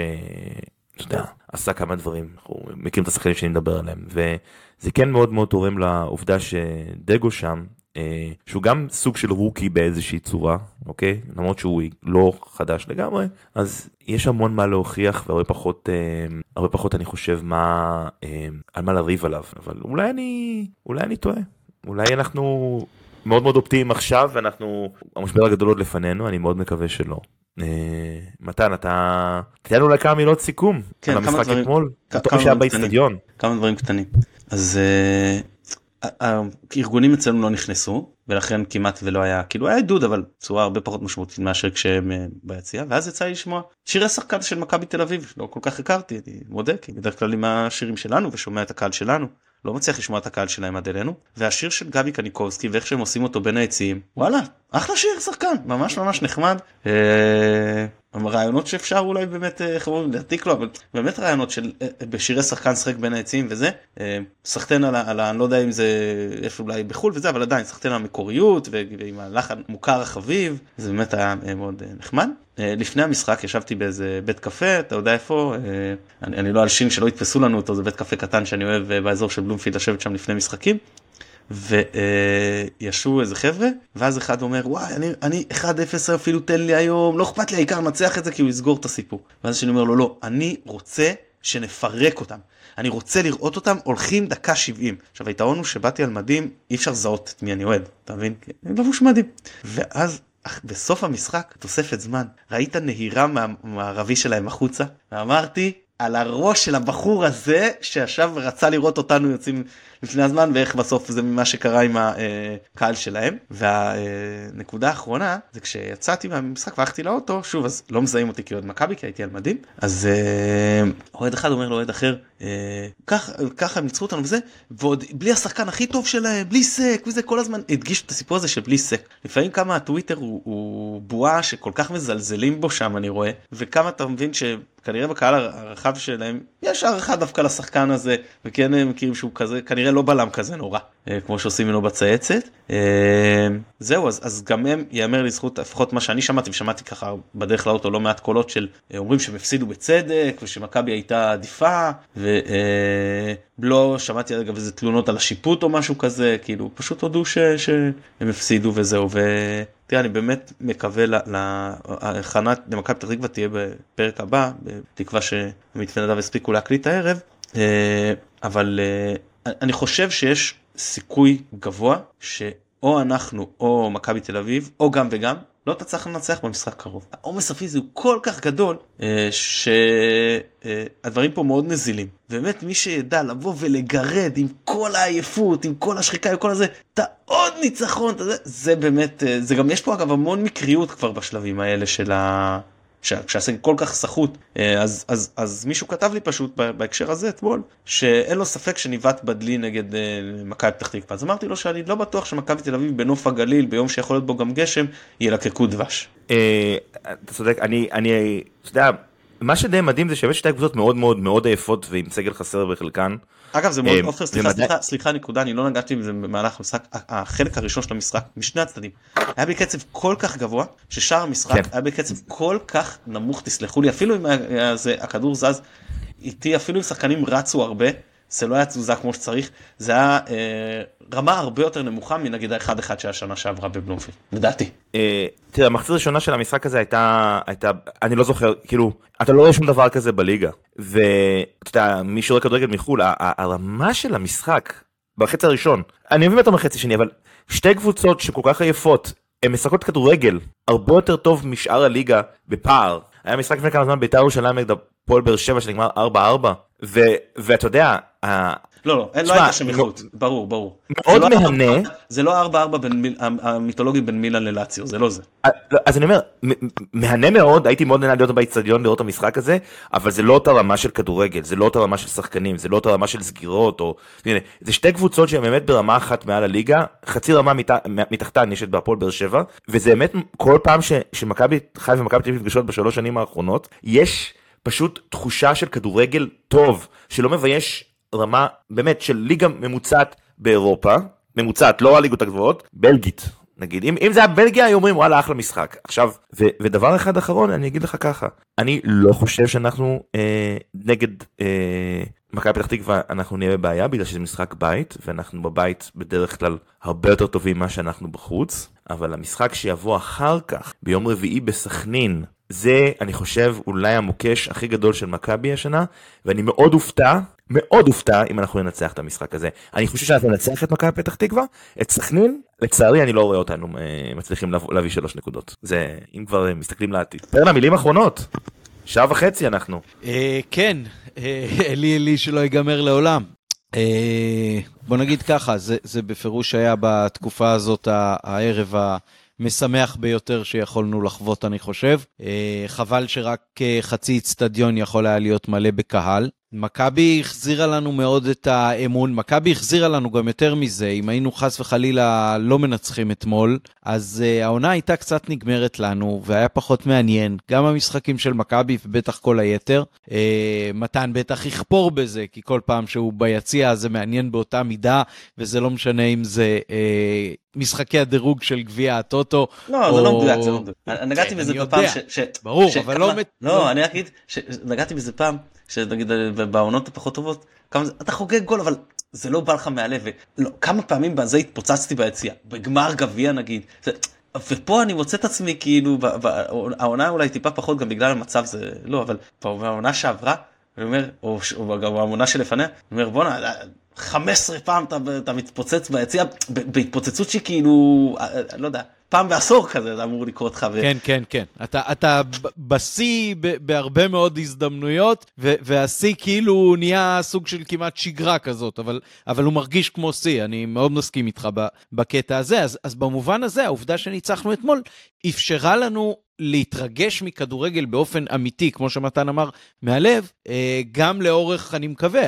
אתה יודע, עשה כמה דברים, אנחנו מכירים את השחקנים שאני מדבר עליהם, וזה כן מאוד מאוד תורם לעובדה שדגו שם, שהוא גם סוג של רוקי באיזושהי צורה, אוקיי? למרות שהוא לא חדש לגמרי, אז יש המון מה להוכיח והרבה פחות, אה, הרבה פחות אני חושב מה, אה, על מה לריב עליו, אבל אולי אני, אולי אני טועה, אולי אנחנו מאוד מאוד אופטימיים עכשיו ואנחנו, המשבר הגדול עוד לפנינו, אני מאוד מקווה שלא. מתן אתה תן אולי כמה מילות סיכום כן, על המשחק אתמול. כמה דברים קטנים. אז הארגונים אצלנו לא נכנסו ולכן כמעט ולא היה כאילו היה עידוד אבל צורה הרבה פחות משמעותית מאשר כשהם אה, ביציאה ואז יצא לי לשמוע שירי שחקן של מכבי תל אביב לא כל כך הכרתי אני מודה כי בדרך כלל עם השירים שלנו ושומע את הקהל שלנו לא מצליח לשמוע את הקהל שלהם עד אלינו והשיר של גבי קניקובסקי ואיך שהם עושים אותו בין העצים וואלה אחלה שיר שחקן ממש ממש נחמד. אה, רעיונות שאפשר אולי באמת איך אומרים להעתיק לו אבל באמת רעיונות של בשירי שחקן שחק בין העצים וזה סחטיין על ה... אני לא יודע אם זה איפה אולי בחול וזה אבל עדיין סחטיין על המקוריות ועם הלחן מוכר החביב זה באמת היה מאוד נחמד. לפני המשחק ישבתי באיזה בית קפה אתה יודע איפה אני, אני לא אלשין שלא יתפסו לנו אותו זה בית קפה קטן שאני אוהב באזור של בלומפילד לשבת שם לפני משחקים. וישבו איזה חבר'ה ואז אחד אומר וואי אני אני 1-0 אפילו תן לי היום לא אכפת לי העיקר נצח את זה כי הוא יסגור את הסיפור. ואז שאני אומר לו לא אני רוצה שנפרק אותם אני רוצה לראות אותם הולכים דקה 70 עכשיו היתרון הוא שבאתי על מדים אי אפשר לזהות את מי אני אוהד אתה מבין? אני לבוש מדים ואז בסוף המשחק תוספת זמן ראית נהירה מהמערבי שלהם החוצה ואמרתי על הראש של הבחור הזה שישב ורצה לראות אותנו יוצאים לפני הזמן ואיך בסוף זה ממה שקרה עם הקהל שלהם. והנקודה האחרונה זה כשיצאתי מהמשחק והלכתי לאוטו שוב אז לא מזהים אותי כאוהד מכבי כי הייתי על מדים אז אוהד אחד אומר לאוהד אחר ככה הם ניצחו אותנו וזה ועוד בלי השחקן הכי טוב שלהם בלי סק וזה כל הזמן הדגיש את הסיפור הזה של בלי סק לפעמים כמה הטוויטר הוא, הוא בועה שכל כך מזלזלים בו שם אני רואה וכמה אתה מבין ש... כנראה בקהל הרחב שלהם יש הערכה דווקא לשחקן הזה וכן הם מכירים שהוא כזה כנראה לא בלם כזה נורא כמו שעושים ממנו בצייצת. זהו אז אז גם הם יאמר לזכות לפחות מה שאני שמעתי ושמעתי ככה בדרך לאוטו לא מעט קולות של אומרים שהם הפסידו בצדק ושמכבי הייתה עדיפה ולא שמעתי אגב איזה תלונות על השיפוט או משהו כזה כאילו פשוט הודו שהם הפסידו וזהו. תראה אני באמת מקווה להכנה למכבי פתח תקווה תהיה בפרק הבא בתקווה שעמית ונדב הספיקו להקליט הערב אבל אני חושב שיש סיכוי גבוה שאו אנחנו או מכבי תל אביב או גם וגם לא תצליח לנצח במשחק קרוב. העומס הפיזי הוא כל כך גדול שהדברים פה מאוד נזילים. באמת מי שידע לבוא ולגרד עם כל העייפות עם כל השחיקה וכל הזה את העוד ניצחון זה, זה באמת זה גם יש פה אגב המון מקריות כבר בשלבים האלה של ה... כשהסגל כל כך סחוט אז אז אז מישהו כתב לי פשוט בהקשר הזה אתמול שאין לו ספק שניווט בדלי נגד מכבי פתח תקווה אז אמרתי לו שאני לא בטוח שמכבי תל אביב בנוף הגליל ביום שיכול להיות בו גם גשם ילקקו דבש. אתה צודק אני אני אתה יודע מה שדי מדהים זה שיש שתי קבוצות מאוד מאוד מאוד עייפות ועם סגל חסר בחלקן. אגב זה מאוד עופר סליחה סליחה סליחה נקודה אני לא נגעתי בזה במהלך המשחק החלק הראשון של המשחק משני הצדדים. היה בקצב כל כך גבוה ששאר המשחק היה בקצב כל כך נמוך תסלחו לי אפילו אם הכדור זז איתי אפילו אם שחקנים רצו הרבה זה לא היה תזוזה כמו שצריך זה היה אה, רמה הרבה יותר נמוכה מנגיד האחד אחד שהיה שנה שעברה בבלומפילד. לדעתי. אה, תראה המחצית הראשונה של המשחק הזה הייתה הייתה אני לא זוכר כאילו אתה לא רואה שום דבר כזה בליגה. ואתה יודע מי שרואה כדורגל מחול הרמה של המשחק בחצי הראשון אני מבין אותם בחצי שני אבל שתי קבוצות שכל כך עייפות הן משחקות כדורגל הרבה יותר טוב משאר הליגה בפער. היה משחק לפני כמה זמן בית"ר ירושלים נגד הפועל באר שבע שנגמר 4-4 ואתה יודע לא לא לא הייתה שם איכות ברור ברור מאוד מהנה זה לא 4-4 המיתולוגי בין מילאן ללאציו זה לא זה אז אני אומר מהנה מאוד הייתי מאוד נהנה להיות באיצטדיון לראות את המשחק הזה אבל זה לא אותה רמה של כדורגל זה לא אותה רמה של שחקנים זה לא אותה רמה של סגירות או זה שתי קבוצות שהן באמת ברמה אחת מעל הליגה חצי רמה מתחתן יש את בהפועל באר שבע וזה באמת כל פעם שמכבי חיפה ומכבי תל אביב נפגשות בשלוש שנים האחרונות יש. פשוט תחושה של כדורגל טוב שלא מבייש רמה באמת של ליגה ממוצעת באירופה ממוצעת לא הליגות הגבוהות בלגית. נגיד אם, אם זה היה בלגיה היו אומרים וואלה אחלה משחק. עכשיו ו, ודבר אחד אחרון אני אגיד לך ככה. אני לא חושב שאנחנו אה, נגד אה, מכבי פתח תקווה אנחנו נהיה בבעיה בגלל שזה משחק בית ואנחנו בבית בדרך כלל הרבה יותר טובים ממה שאנחנו בחוץ. אבל המשחק שיבוא אחר כך ביום רביעי בסכנין זה אני חושב אולי המוקש הכי גדול של מכבי השנה ואני מאוד אופתע מאוד אופתע אם אנחנו ננצח את המשחק הזה אני חושב שאנחנו ננצח את מכבי פתח תקווה את סכנין לצערי אני לא רואה אותנו אה, מצליחים להביא שלוש נקודות זה אם כבר מסתכלים לעתיד. פרנה מילים אחרונות שעה וחצי אנחנו. אה, כן אלי אלי שלא ייגמר לעולם. אה, בוא נגיד ככה זה בפירוש היה בתקופה הזאת הערב ה... משמח ביותר שיכולנו לחוות, אני חושב. חבל שרק חצי אצטדיון יכול היה להיות מלא בקהל. מכבי החזירה לנו מאוד את האמון, מכבי החזירה לנו גם יותר מזה, אם היינו חס וחלילה לא מנצחים אתמול, אז uh, העונה הייתה קצת נגמרת לנו, והיה פחות מעניין, גם המשחקים של מכבי ובטח כל היתר. Uh, מתן בטח יכפור בזה, כי כל פעם שהוא ביציע זה מעניין באותה מידה, וזה לא משנה אם זה uh, משחקי הדירוג של גביע הטוטו. לא, או... זה לא מדויק, זה לא מדויק. נגעתי כן, בזה בפעם ש... ברור. אבל לא... לא, אני אגיד, נגעתי בזה פעם. שנגיד בעונות הפחות טובות, כמה זה, אתה חוגג גול אבל זה לא בא לך מהלב, ולא, כמה פעמים בזה התפוצצתי ביציאה, בגמר גביע נגיד, זה, ופה אני מוצא את עצמי כאילו, העונה אולי טיפה פחות גם בגלל המצב זה לא, אבל בעונה שעברה, אני אומר, או, או גם העונה שלפניה, אני אומר בואנה, 15 פעם אתה, אתה מתפוצץ ביציאה, בהתפוצצות שכאילו, אה, אה, לא יודע. פעם בעשור כזה זה אמור לקרות לך. כן, כן, כן. אתה, אתה בשיא בהרבה מאוד הזדמנויות, והשיא כאילו נהיה סוג של כמעט שגרה כזאת, אבל, אבל הוא מרגיש כמו שיא, אני מאוד מסכים איתך בקטע הזה. אז, אז במובן הזה, העובדה שניצחנו אתמול אפשרה לנו להתרגש מכדורגל באופן אמיתי, כמו שמתן אמר, מהלב, אה, גם לאורך, אני מקווה,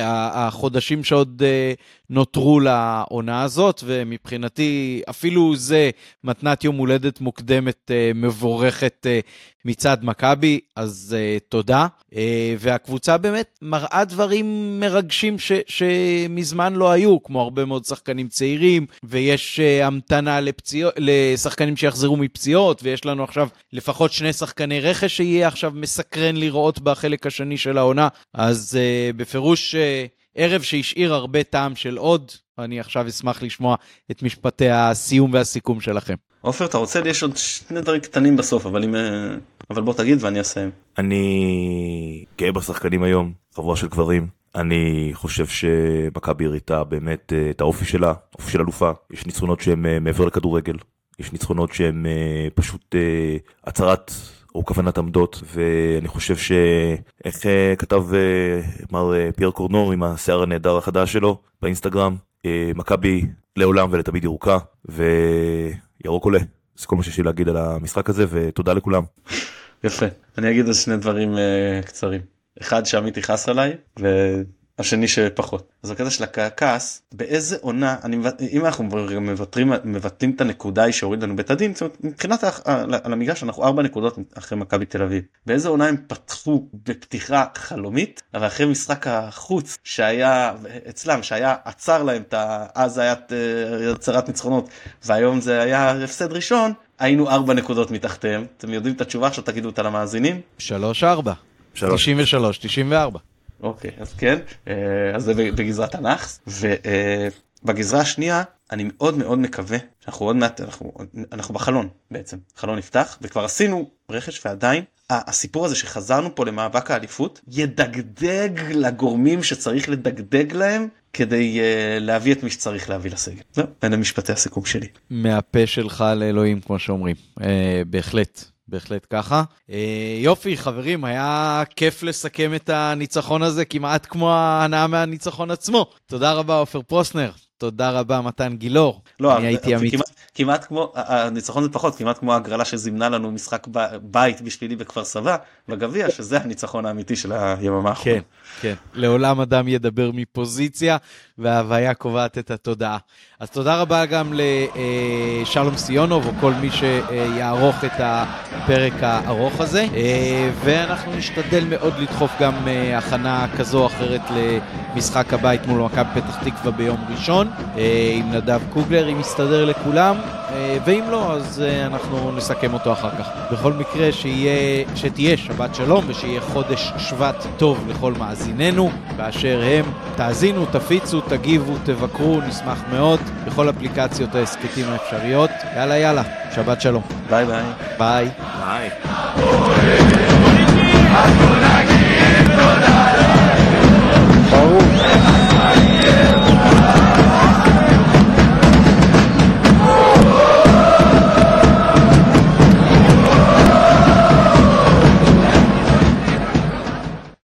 החודשים שעוד אה, נותרו לעונה הזאת, ומבחינתי אפילו זה מתנת יום הולדת מוקדמת אה, מבורכת מצד מכבי, אז תודה. והקבוצה באמת מראה דברים מרגשים ש, שמזמן לא היו, כמו הרבה מאוד שחקנים צעירים, ויש המתנה לפציעות, לשחקנים שיחזרו מפציעות, ויש לנו עכשיו לפחות שני שחקני רכש שיהיה עכשיו מסקרן לראות בחלק השני של העונה, אז uh, בפירוש... Uh, ערב שהשאיר הרבה טעם של עוד, אני עכשיו אשמח לשמוע את משפטי הסיום והסיכום שלכם. עופר, אתה רוצה? לי יש עוד שני דברים קטנים בסוף, אבל אם... אבל בוא תגיד ואני אסיים. אני גאה בשחקנים היום, חבורה של גברים. אני חושב שמכבי הראתה באמת אה, את האופי שלה, אופי של אלופה. יש ניצחונות שהם אה, מעבר לכדורגל. יש ניצחונות שהם אה, פשוט הצהרת או כוונת עמדות, ואני חושב שאיך כתב מר פייר קורנור עם השיער הנהדר החדש שלו באינסטגרם, מכבי לעולם ולתמיד ירוקה, וירוק עולה. זה כל מה שיש לי להגיד על המשחק הזה, ותודה לכולם. יפה. אני אגיד עוד שני דברים קצרים. אחד שעמית יכעס עליי, והשני שפחות. אז הקטע של הכעס, באיזה עונה, אני, אם אנחנו מבטרים, מבטלים את הנקודה היא שהוריד לנו בית הדין, זאת אומרת, מבחינת על המגרש אנחנו ארבע נקודות אחרי מכבי תל אביב. באיזה עונה הם פתחו בפתיחה חלומית, אבל אחרי משחק החוץ שהיה אצלם, שהיה עצר להם את ה... אז היה אה, הצהרת ניצחונות, והיום זה היה הפסד ראשון, היינו ארבע נקודות מתחתיהם. אתם יודעים את התשובה עכשיו תגידו אותה למאזינים? שלוש ארבע. תשעים ושלוש, תשעים וארבע. אוקיי, אז כן, אה, אז זה בגזרת הנאחס, ובגזרה השנייה אני מאוד מאוד מקווה שאנחנו עוד מעט, אנחנו, אנחנו בחלון בעצם, חלון נפתח וכבר עשינו רכש ועדיין הסיפור הזה שחזרנו פה למאבק האליפות ידגדג לגורמים שצריך לדגדג להם כדי uh, להביא את מי שצריך להביא לסגל. זהו, אלה משפטי הסיכום שלי. מהפה שלך לאלוהים כמו שאומרים, uh, בהחלט. בהחלט ככה. אה, יופי, חברים, היה כיף לסכם את הניצחון הזה כמעט כמו ההנאה מהניצחון עצמו. תודה רבה, עופר פרוסנר. תודה רבה, מתן גילאור. לא, אני הייתי אמיץ. כמעט, כמעט כמו, הניצחון זה פחות, כמעט כמו ההגרלה שזימנה לנו משחק בית בשבילי בכפר סבא, בגביע, שזה הניצחון האמיתי של היממה האחרונה. כן, כן. לעולם אדם ידבר מפוזיציה, וההוויה קובעת את התודעה. אז תודה רבה גם לשלום סיונוב, או כל מי שיערוך את הפרק הארוך הזה, ואנחנו נשתדל מאוד לדחוף גם הכנה כזו או אחרת למשחק הבית מול מכבי פתח תקווה ביום ראשון, עם נדב קוגלר, אם יסתדר לכולם, ואם לא, אז אנחנו נסכם אותו אחר כך. בכל מקרה, שיה, שתהיה שבת שלום ושיהיה חודש שבט טוב לכל מאזיננו באשר הם. תאזינו, תפיצו, תגיבו, תבקרו, נשמח מאוד בכל אפליקציות ההסכתים האפשריות. יאללה יאללה, שבת שלום. ביי ביי. ביי. ביי. ברור.